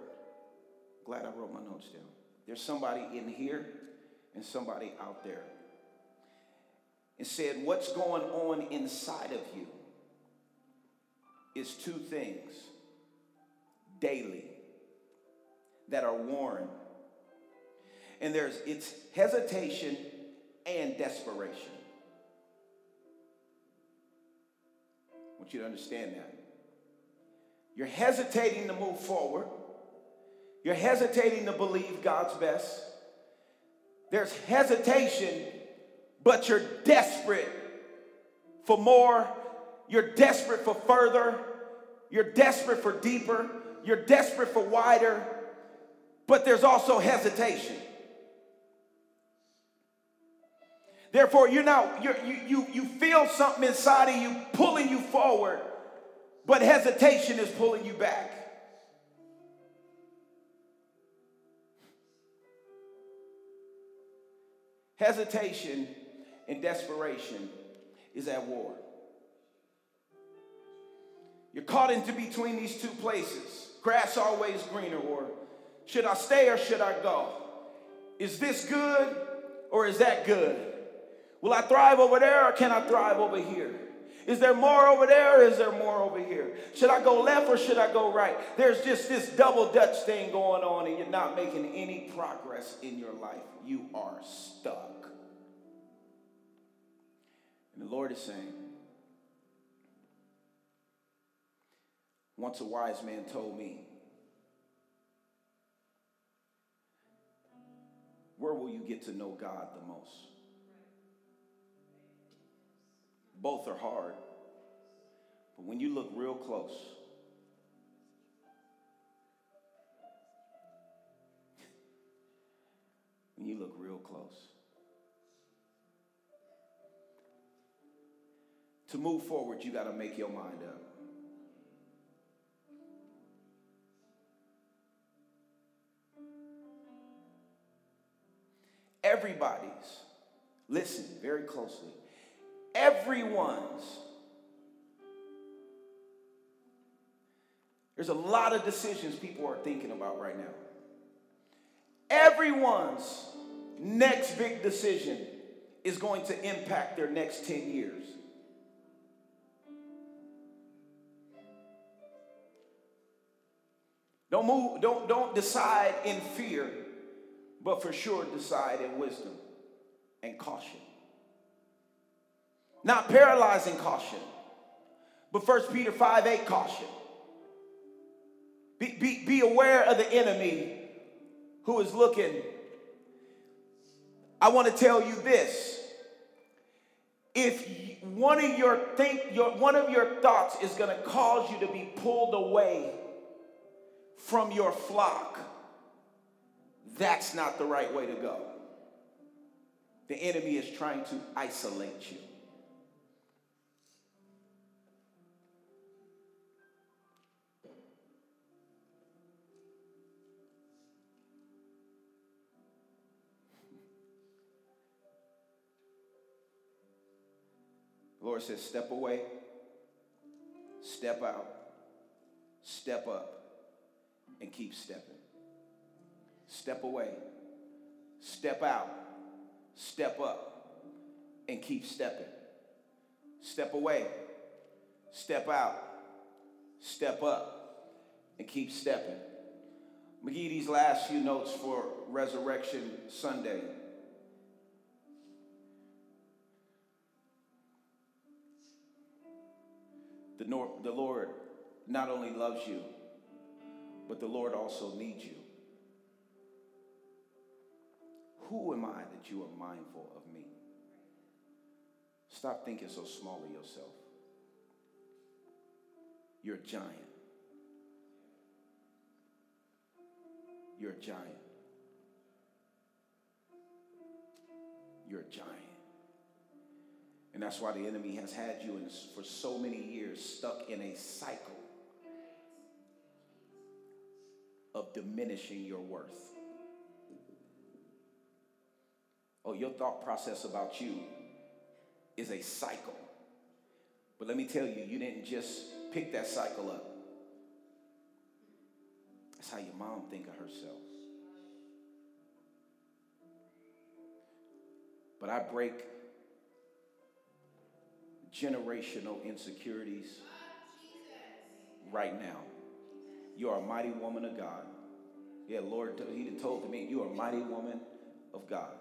Glad I wrote my notes down. There's somebody in here and somebody out there. It said, What's going on inside of you is two things daily that are worn. And there's it's hesitation and desperation. I want you to understand that. You're hesitating to move forward. You're hesitating to believe God's best. There's hesitation, but you're desperate for more. You're desperate for further. You're desperate for deeper. You're desperate for wider. But there's also hesitation. Therefore, you're now you're, you you you feel something inside of you pulling you forward, but hesitation is pulling you back. Hesitation and desperation is at war. You're caught into between these two places. Grass always greener, or should I stay or should I go? Is this good or is that good? Will I thrive over there or can I thrive over here? Is there more over there or is there more over here? Should I go left or should I go right? There's just this double dutch thing going on and you're not making any progress in your life. You are stuck. And the Lord is saying, once a wise man told me, where will you get to know God the most? Both are hard. But when you look real close, when you look real close, to move forward, you got to make your mind up. Everybody's, listen very closely, everyone's, there's a lot of decisions people are thinking about right now. Everyone's next big decision is going to impact their next 10 years. Don't move, don't, don't decide in fear, but for sure decide in wisdom and caution. Not paralyzing caution, but 1 Peter 5 8 caution. Be, be, be aware of the enemy who is looking. I want to tell you this. If one of your think your one of your thoughts is going to cause you to be pulled away from your flock, that's not the right way to go. The enemy is trying to isolate you. Lord says, step away, step out, step up and keep stepping. Step away, step out, step up, and keep stepping. Step away, step out, step up, and keep stepping. You these last few notes for Resurrection Sunday. The, nor- the Lord not only loves you, but the Lord also needs you. Who am I that you are mindful of me? Stop thinking so small of yourself. You're a giant. You're a giant. You're a giant. And that's why the enemy has had you in, for so many years stuck in a cycle of diminishing your worth. Oh, your thought process about you is a cycle. But let me tell you, you didn't just pick that cycle up. That's how your mom think of herself. But I break generational insecurities right now. You are a mighty woman of God. Yeah, Lord, He told me, you are a mighty woman of God.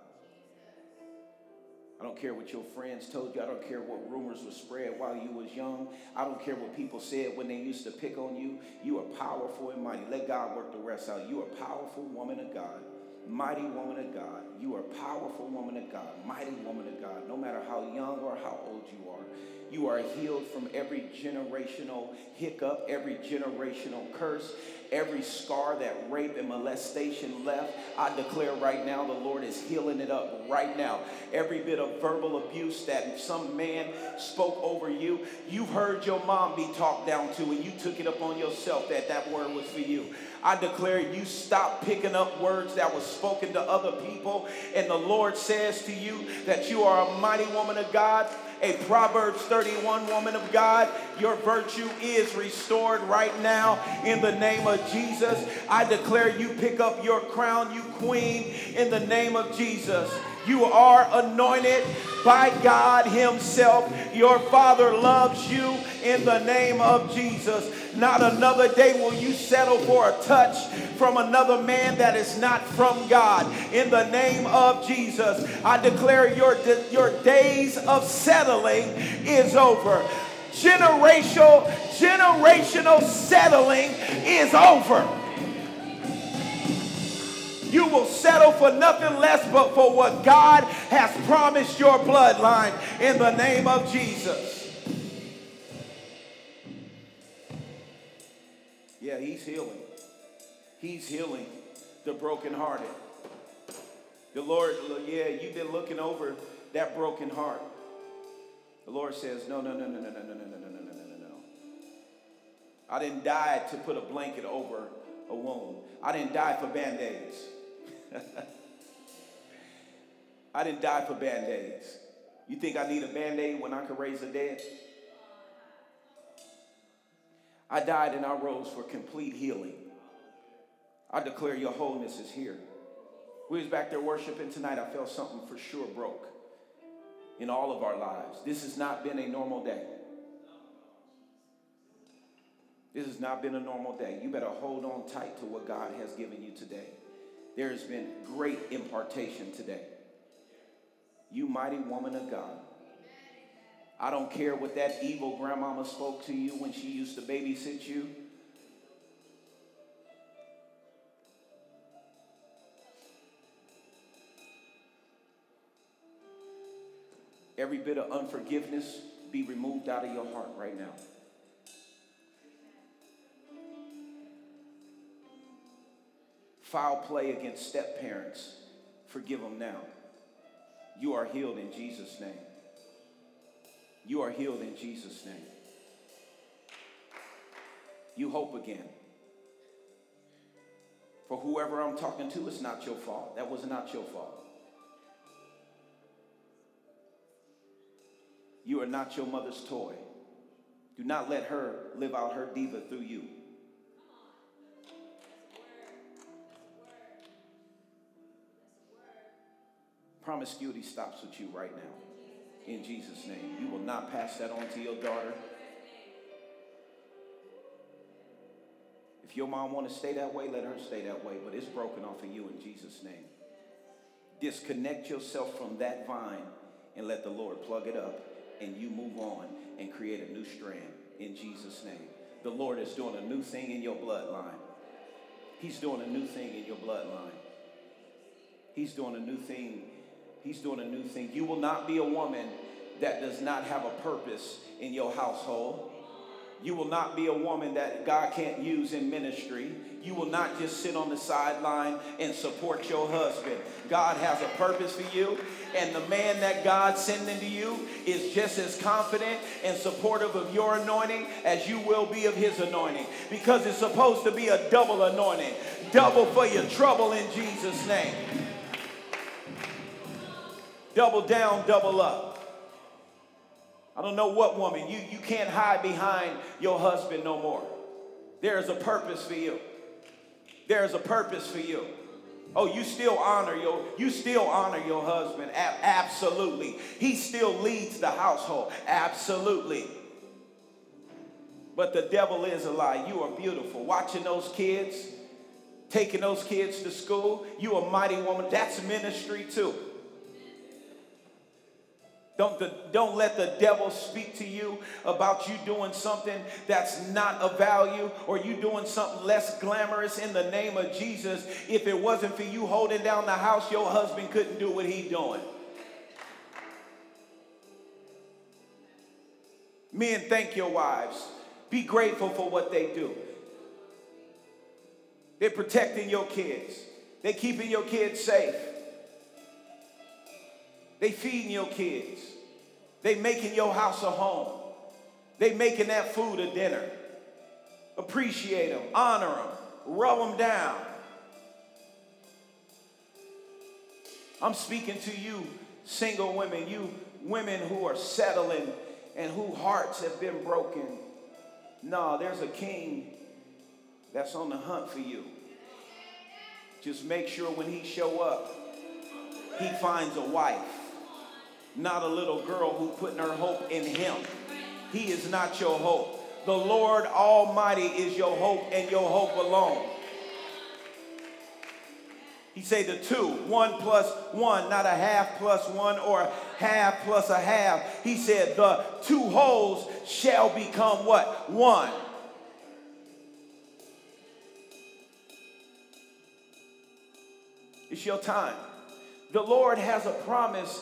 I don't care what your friends told you. I don't care what rumors were spread while you was young. I don't care what people said when they used to pick on you. You are powerful and mighty. Let God work the rest out. You are a powerful woman of God. Mighty woman of God. You are a powerful woman of God. Mighty woman of God. No matter how young or how old you are. You are healed from every generational hiccup, every generational curse, every scar that rape and molestation left. I declare right now the Lord is healing it up right now. Every bit of verbal abuse that some man spoke over you, you've heard your mom be talked down to, and you took it upon yourself that that word was for you. I declare you stop picking up words that were spoken to other people, and the Lord says to you that you are a mighty woman of God a Proverbs 31 woman of God, your virtue is restored right now in the name of Jesus. I declare you pick up your crown, you queen, in the name of Jesus. You are anointed by God Himself. Your Father loves you in the name of Jesus. Not another day will you settle for a touch from another man that is not from God. In the name of Jesus, I declare your, your days of settling is over. Generational, generational settling is over. You will settle for nothing less but for what God has promised your bloodline in the name of Jesus. Yeah, he's healing. He's healing the brokenhearted. The Lord, yeah, you've been looking over that broken heart. The Lord says, no, no, no, no, no, no, no, no, no, no, no, no, no, no. I didn't die to put a blanket over a wound. I didn't die for band-aids. I didn't die for band-aids. You think I need a band-aid when I can raise the dead? I died and I rose for complete healing. I declare your wholeness is here. We was back there worshiping tonight. I felt something for sure broke in all of our lives. This has not been a normal day. This has not been a normal day. You better hold on tight to what God has given you today. There has been great impartation today. You mighty woman of God. I don't care what that evil grandmama spoke to you when she used to babysit you. Every bit of unforgiveness be removed out of your heart right now. Foul play against step parents, forgive them now. You are healed in Jesus' name. You are healed in Jesus' name. You hope again. For whoever I'm talking to, it's not your fault. That was not your fault. You are not your mother's toy. Do not let her live out her diva through you. Promiscuity stops with you right now. In Jesus' name. You will not pass that on to your daughter. If your mom want to stay that way, let her stay that way. But it's broken off of you in Jesus' name. Disconnect yourself from that vine and let the Lord plug it up and you move on and create a new strand. in Jesus' name. The Lord is doing a new thing in your bloodline. He's doing a new thing in your bloodline. He's doing a new thing. He's doing a new thing. You will not be a woman that does not have a purpose in your household. You will not be a woman that God can't use in ministry. You will not just sit on the sideline and support your husband. God has a purpose for you, and the man that God sending to you is just as confident and supportive of your anointing as you will be of his anointing because it's supposed to be a double anointing, double for your trouble in Jesus' name. Double down, double up. I don't know what woman. You, you can't hide behind your husband no more. There is a purpose for you. There is a purpose for you. Oh, you still honor your you still honor your husband. A- absolutely. He still leads the household. Absolutely. But the devil is a lie. You are beautiful. Watching those kids, taking those kids to school, you a mighty woman. That's ministry too. Don't, the, don't let the devil speak to you about you doing something that's not of value or you doing something less glamorous in the name of Jesus. If it wasn't for you holding down the house, your husband couldn't do what he's doing. Men, thank your wives. Be grateful for what they do. They're protecting your kids. They're keeping your kids safe. They feeding your kids. They making your house a home. They making that food a dinner. Appreciate them, honor them, rub them down. I'm speaking to you, single women, you women who are settling and whose hearts have been broken. No, there's a king that's on the hunt for you. Just make sure when he show up, he finds a wife, not a little girl who putting her hope in him. He is not your hope. The Lord Almighty is your hope and your hope alone. He say the two, one plus one, not a half plus one or a half plus a half. He said the two wholes shall become what? One. It's your time. The Lord has a promise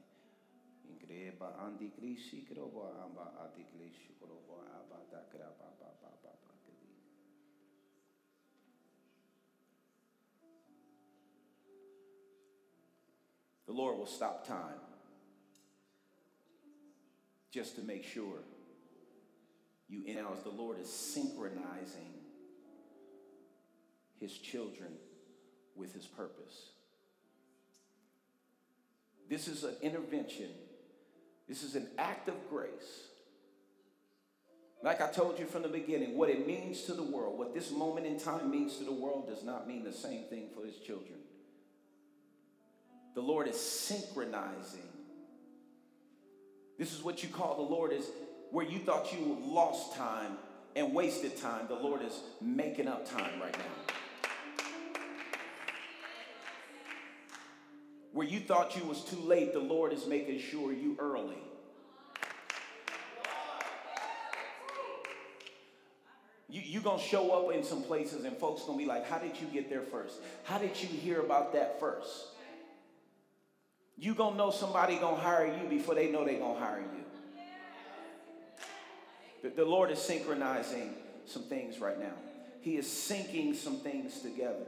amba. The Lord will stop time just to make sure you in as the Lord is synchronizing his children with his purpose. This is an intervention. This is an act of grace. Like I told you from the beginning, what it means to the world, what this moment in time means to the world, does not mean the same thing for his children. The Lord is synchronizing this is what you call the Lord is where you thought you lost time and wasted time. The Lord is making up time right now. Where you thought you was too late, the Lord is making sure you early. You, you gonna show up in some places and folks gonna be like, how did you get there first? How did you hear about that first? You gonna know somebody gonna hire you before they know they gonna hire you. The, the Lord is synchronizing some things right now. He is syncing some things together.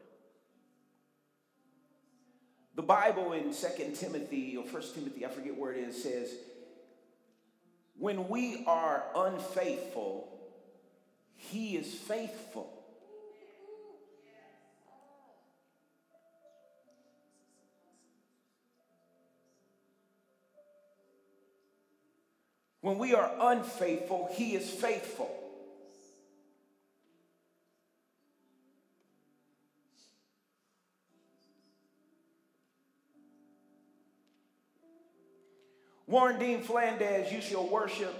The Bible in 2 Timothy or 1 Timothy, I forget where it is, says, when we are unfaithful, he is faithful. When we are unfaithful, he is faithful. Warren Dean Flanders, you shall worship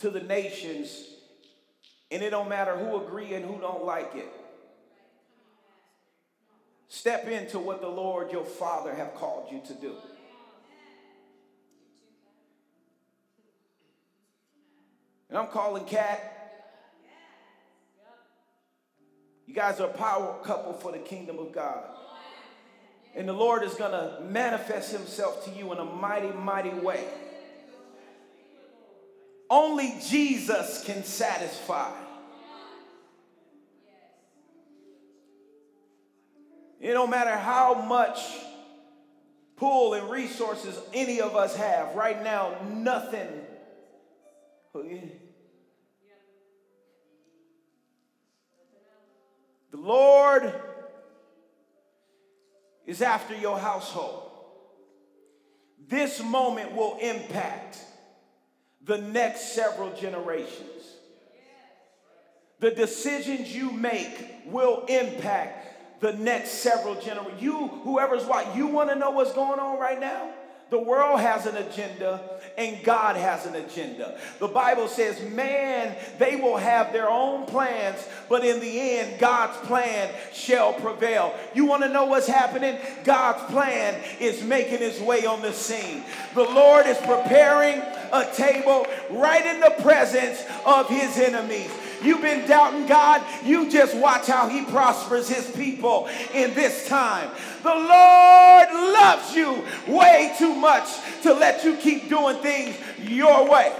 to the nations, and it don't matter who agree and who don't like it. Step into what the Lord your Father have called you to do. And I'm calling Cat. You guys are a power couple for the kingdom of God. And the Lord is going to manifest himself to you in a mighty, mighty way. Only Jesus can satisfy. It don't matter how much pull and resources any of us have. Right now, nothing. Oh, the Lord is after your household. This moment will impact the next several generations. The decisions you make will impact the next several generations. You, whoever's what, you want to know what's going on right now? The world has an agenda and God has an agenda. The Bible says, man, they will have their own plans, but in the end, God's plan shall prevail. You want to know what's happening? God's plan is making his way on the scene. The Lord is preparing a table right in the presence of his enemies. You've been doubting God. You just watch how He prospers His people in this time. The Lord loves you way too much to let you keep doing things your way.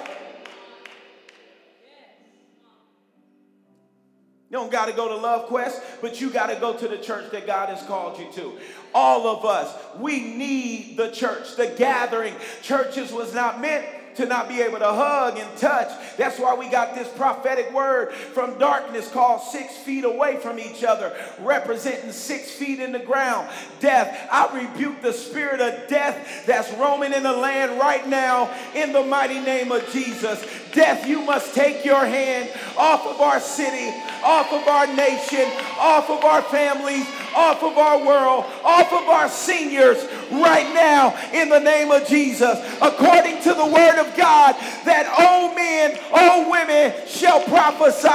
You don't got to go to Love Quest, but you got to go to the church that God has called you to. All of us, we need the church, the gathering. Churches was not meant to not be able to hug and touch. That's why we got this prophetic word from darkness called six feet away from each other, representing six feet in the ground. Death. I rebuke the spirit of death that's roaming in the land right now in the mighty name of Jesus. Death, you must take your hand off of our city, off of our nation, off of our families, off of our world, off of our seniors right now in the name of Jesus. According to the word of God, that old men, old women shall prophesy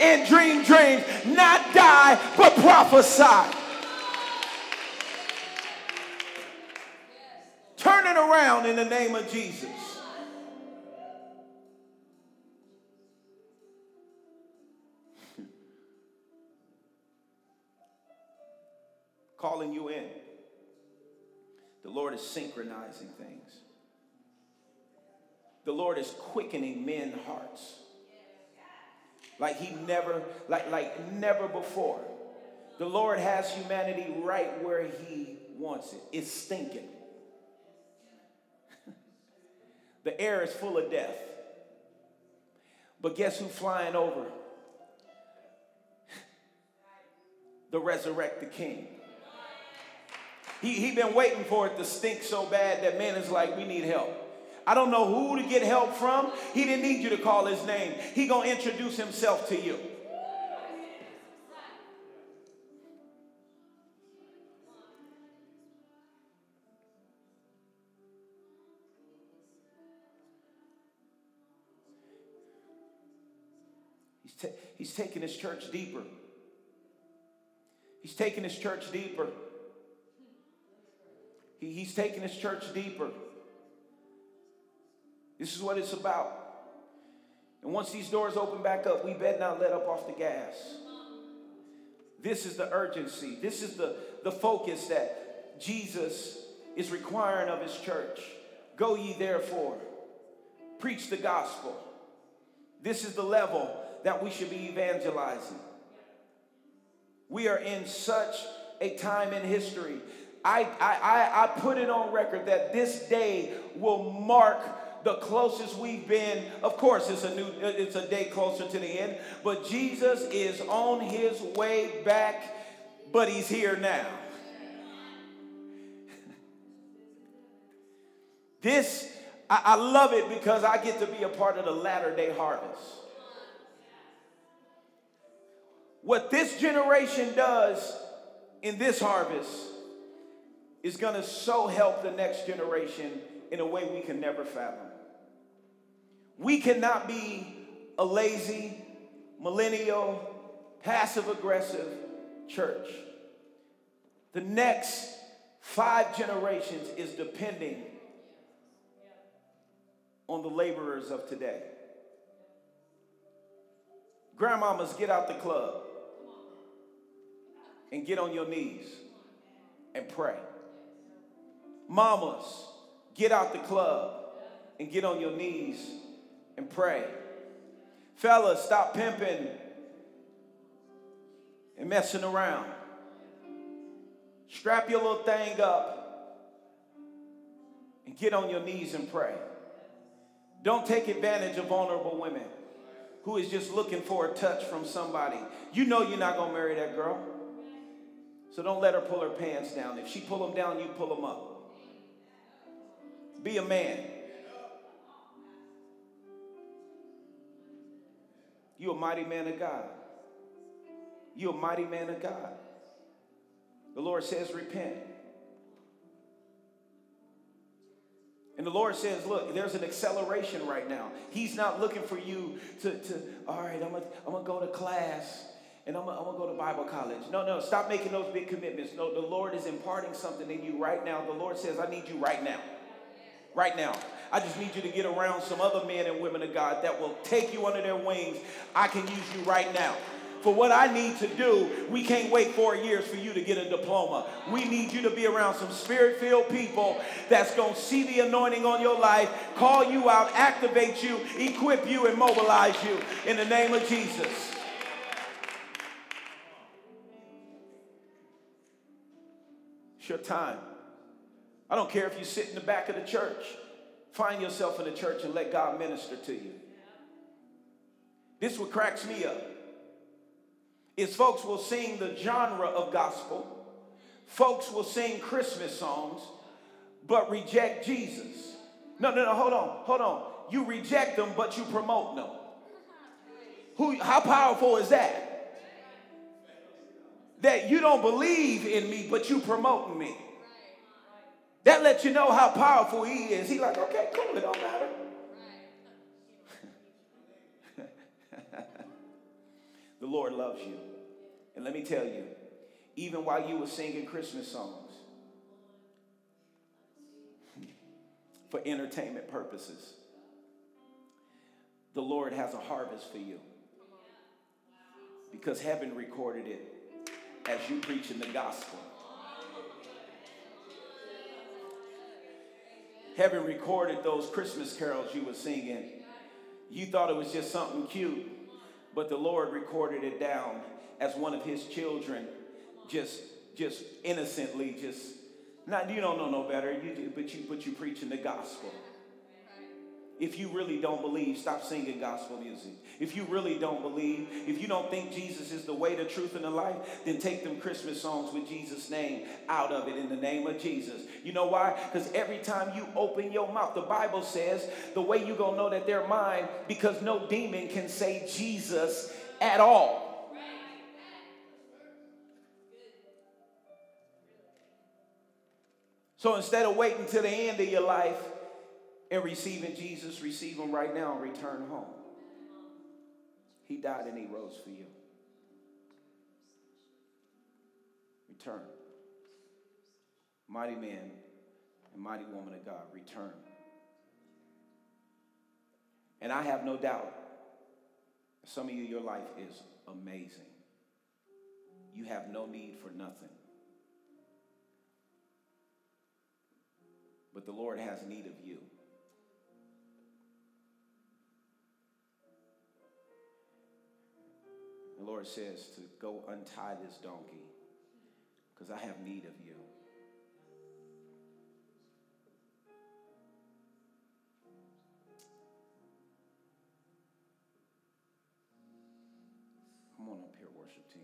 and dream dreams, not die, but prophesy. Turn it around in the name of Jesus. Calling you in. The Lord is synchronizing things. The Lord is quickening men's hearts. Like he never, like, like never before. The Lord has humanity right where he wants it. It's stinking. the air is full of death. But guess who's flying over? the resurrected king. He, he been waiting for it to stink so bad that man is like, we need help. I don't know who to get help from. He didn't need you to call his name. He gonna introduce himself to you. He's, he's taking his church deeper. He's taking his church deeper. He, he's taking his church deeper. This is what it's about. And once these doors open back up, we better not let up off the gas. This is the urgency. This is the, the focus that Jesus is requiring of his church. Go ye therefore, preach the gospel. This is the level that we should be evangelizing. We are in such a time in history. I, I, I, put it on record that this day will mark the closest we've been. Of course, it's a new, it's a day closer to the end, but Jesus is on his way back, but he's here now. this, I, I love it because I get to be a part of the latter day harvest. What this generation does in this harvest is going to so help the next generation in a way we can never fathom. We cannot be a lazy, millennial, passive aggressive church. The next five generations is depending on the laborers of today. Grandmamas, get out the club and get on your knees and pray. Mamas, get out the club and get on your knees and pray. Fellas, stop pimping and messing around. Strap your little thing up and get on your knees and pray. Don't take advantage of vulnerable women who is just looking for a touch from somebody. You know you're not going to marry that girl. So don't let her pull her pants down. If she pull them down, you pull them up. Be a man. You're a mighty man of God. You're a mighty man of God. The Lord says, repent. And the Lord says, look, there's an acceleration right now. He's not looking for you to, to all right, I'm going I'm to go to class and I'm, I'm going to go to Bible college. No, no, stop making those big commitments. No, the Lord is imparting something in you right now. The Lord says, I need you right now. Right now. I just need you to get around some other men and women of God that will take you under their wings. I can use you right now. For what I need to do, we can't wait four years for you to get a diploma. We need you to be around some spirit filled people that's going to see the anointing on your life, call you out, activate you, equip you, and mobilize you in the name of Jesus. It's your time. I don't care if you sit in the back of the church. Find yourself in the church and let God minister to you. This what cracks me up. Is folks will sing the genre of gospel. Folks will sing Christmas songs, but reject Jesus. No, no, no, hold on, hold on. You reject them, but you promote them. Who, how powerful is that? That you don't believe in me, but you promoting me. That lets you know how powerful he is. He like, okay, cool, it don't matter. the Lord loves you. And let me tell you, even while you were singing Christmas songs for entertainment purposes, the Lord has a harvest for you. Because heaven recorded it as you preaching the gospel. Heaven recorded those Christmas carols you were singing. You thought it was just something cute, but the Lord recorded it down as one of his children just just innocently just not you don't know no better you but you but you preaching the gospel if you really don't believe, stop singing gospel music. If you really don't believe, if you don't think Jesus is the way, the truth, and the life, then take them Christmas songs with Jesus' name out of it in the name of Jesus. You know why? Because every time you open your mouth, the Bible says the way you're going to know that they're mine, because no demon can say Jesus at all. So instead of waiting till the end of your life, and receiving Jesus, receive him right now and return home. He died and he rose for you. Return. Mighty man and mighty woman of God, return. And I have no doubt, some of you, your life is amazing. You have no need for nothing. But the Lord has need of you. The Lord says to go untie this donkey because I have need of you. Come on up here, worship team.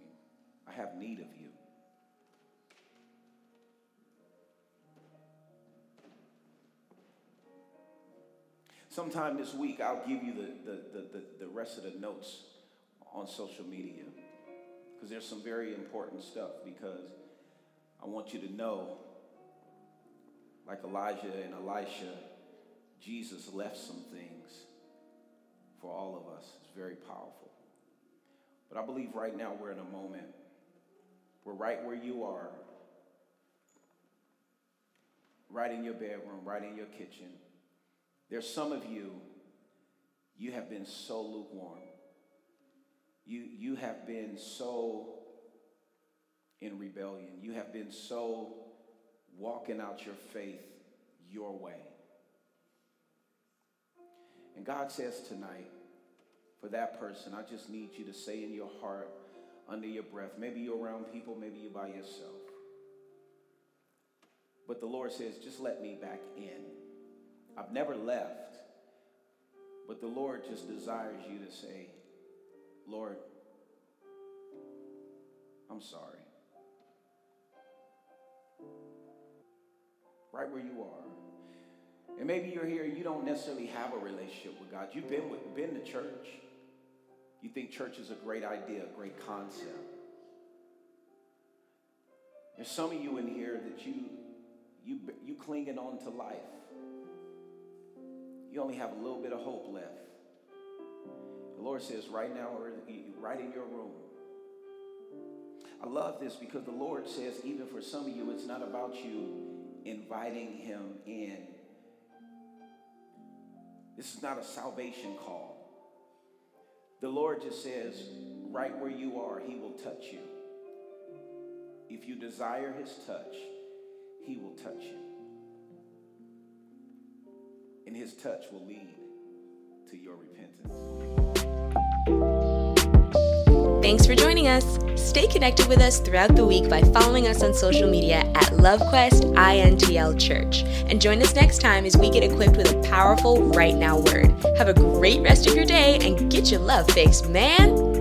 I have need of you. Sometime this week, I'll give you the, the, the, the, the rest of the notes on social media because there's some very important stuff because I want you to know, like Elijah and Elisha, Jesus left some things for all of us. It's very powerful. But I believe right now we're in a moment We're right where you are, right in your bedroom, right in your kitchen, there's some of you, you have been so lukewarm. You, you have been so in rebellion. You have been so walking out your faith your way. And God says tonight, for that person, I just need you to say in your heart, under your breath, maybe you're around people, maybe you're by yourself. But the Lord says, just let me back in. I've never left, but the Lord just desires you to say, Lord, I'm sorry. Right where you are. And maybe you're here, you don't necessarily have a relationship with God. You've been, with, been to church. You think church is a great idea, a great concept. There's some of you in here that you you you clinging on to life you only have a little bit of hope left. Lord says, right now, or right in your room. I love this because the Lord says, even for some of you, it's not about you inviting Him in. This is not a salvation call. The Lord just says, right where you are, He will touch you. If you desire His touch, He will touch you and his touch will lead to your repentance. Thanks for joining us. Stay connected with us throughout the week by following us on social media at LoveQuest INTL Church. And join us next time as we get equipped with a powerful right now word. Have a great rest of your day and get your love fixed, man.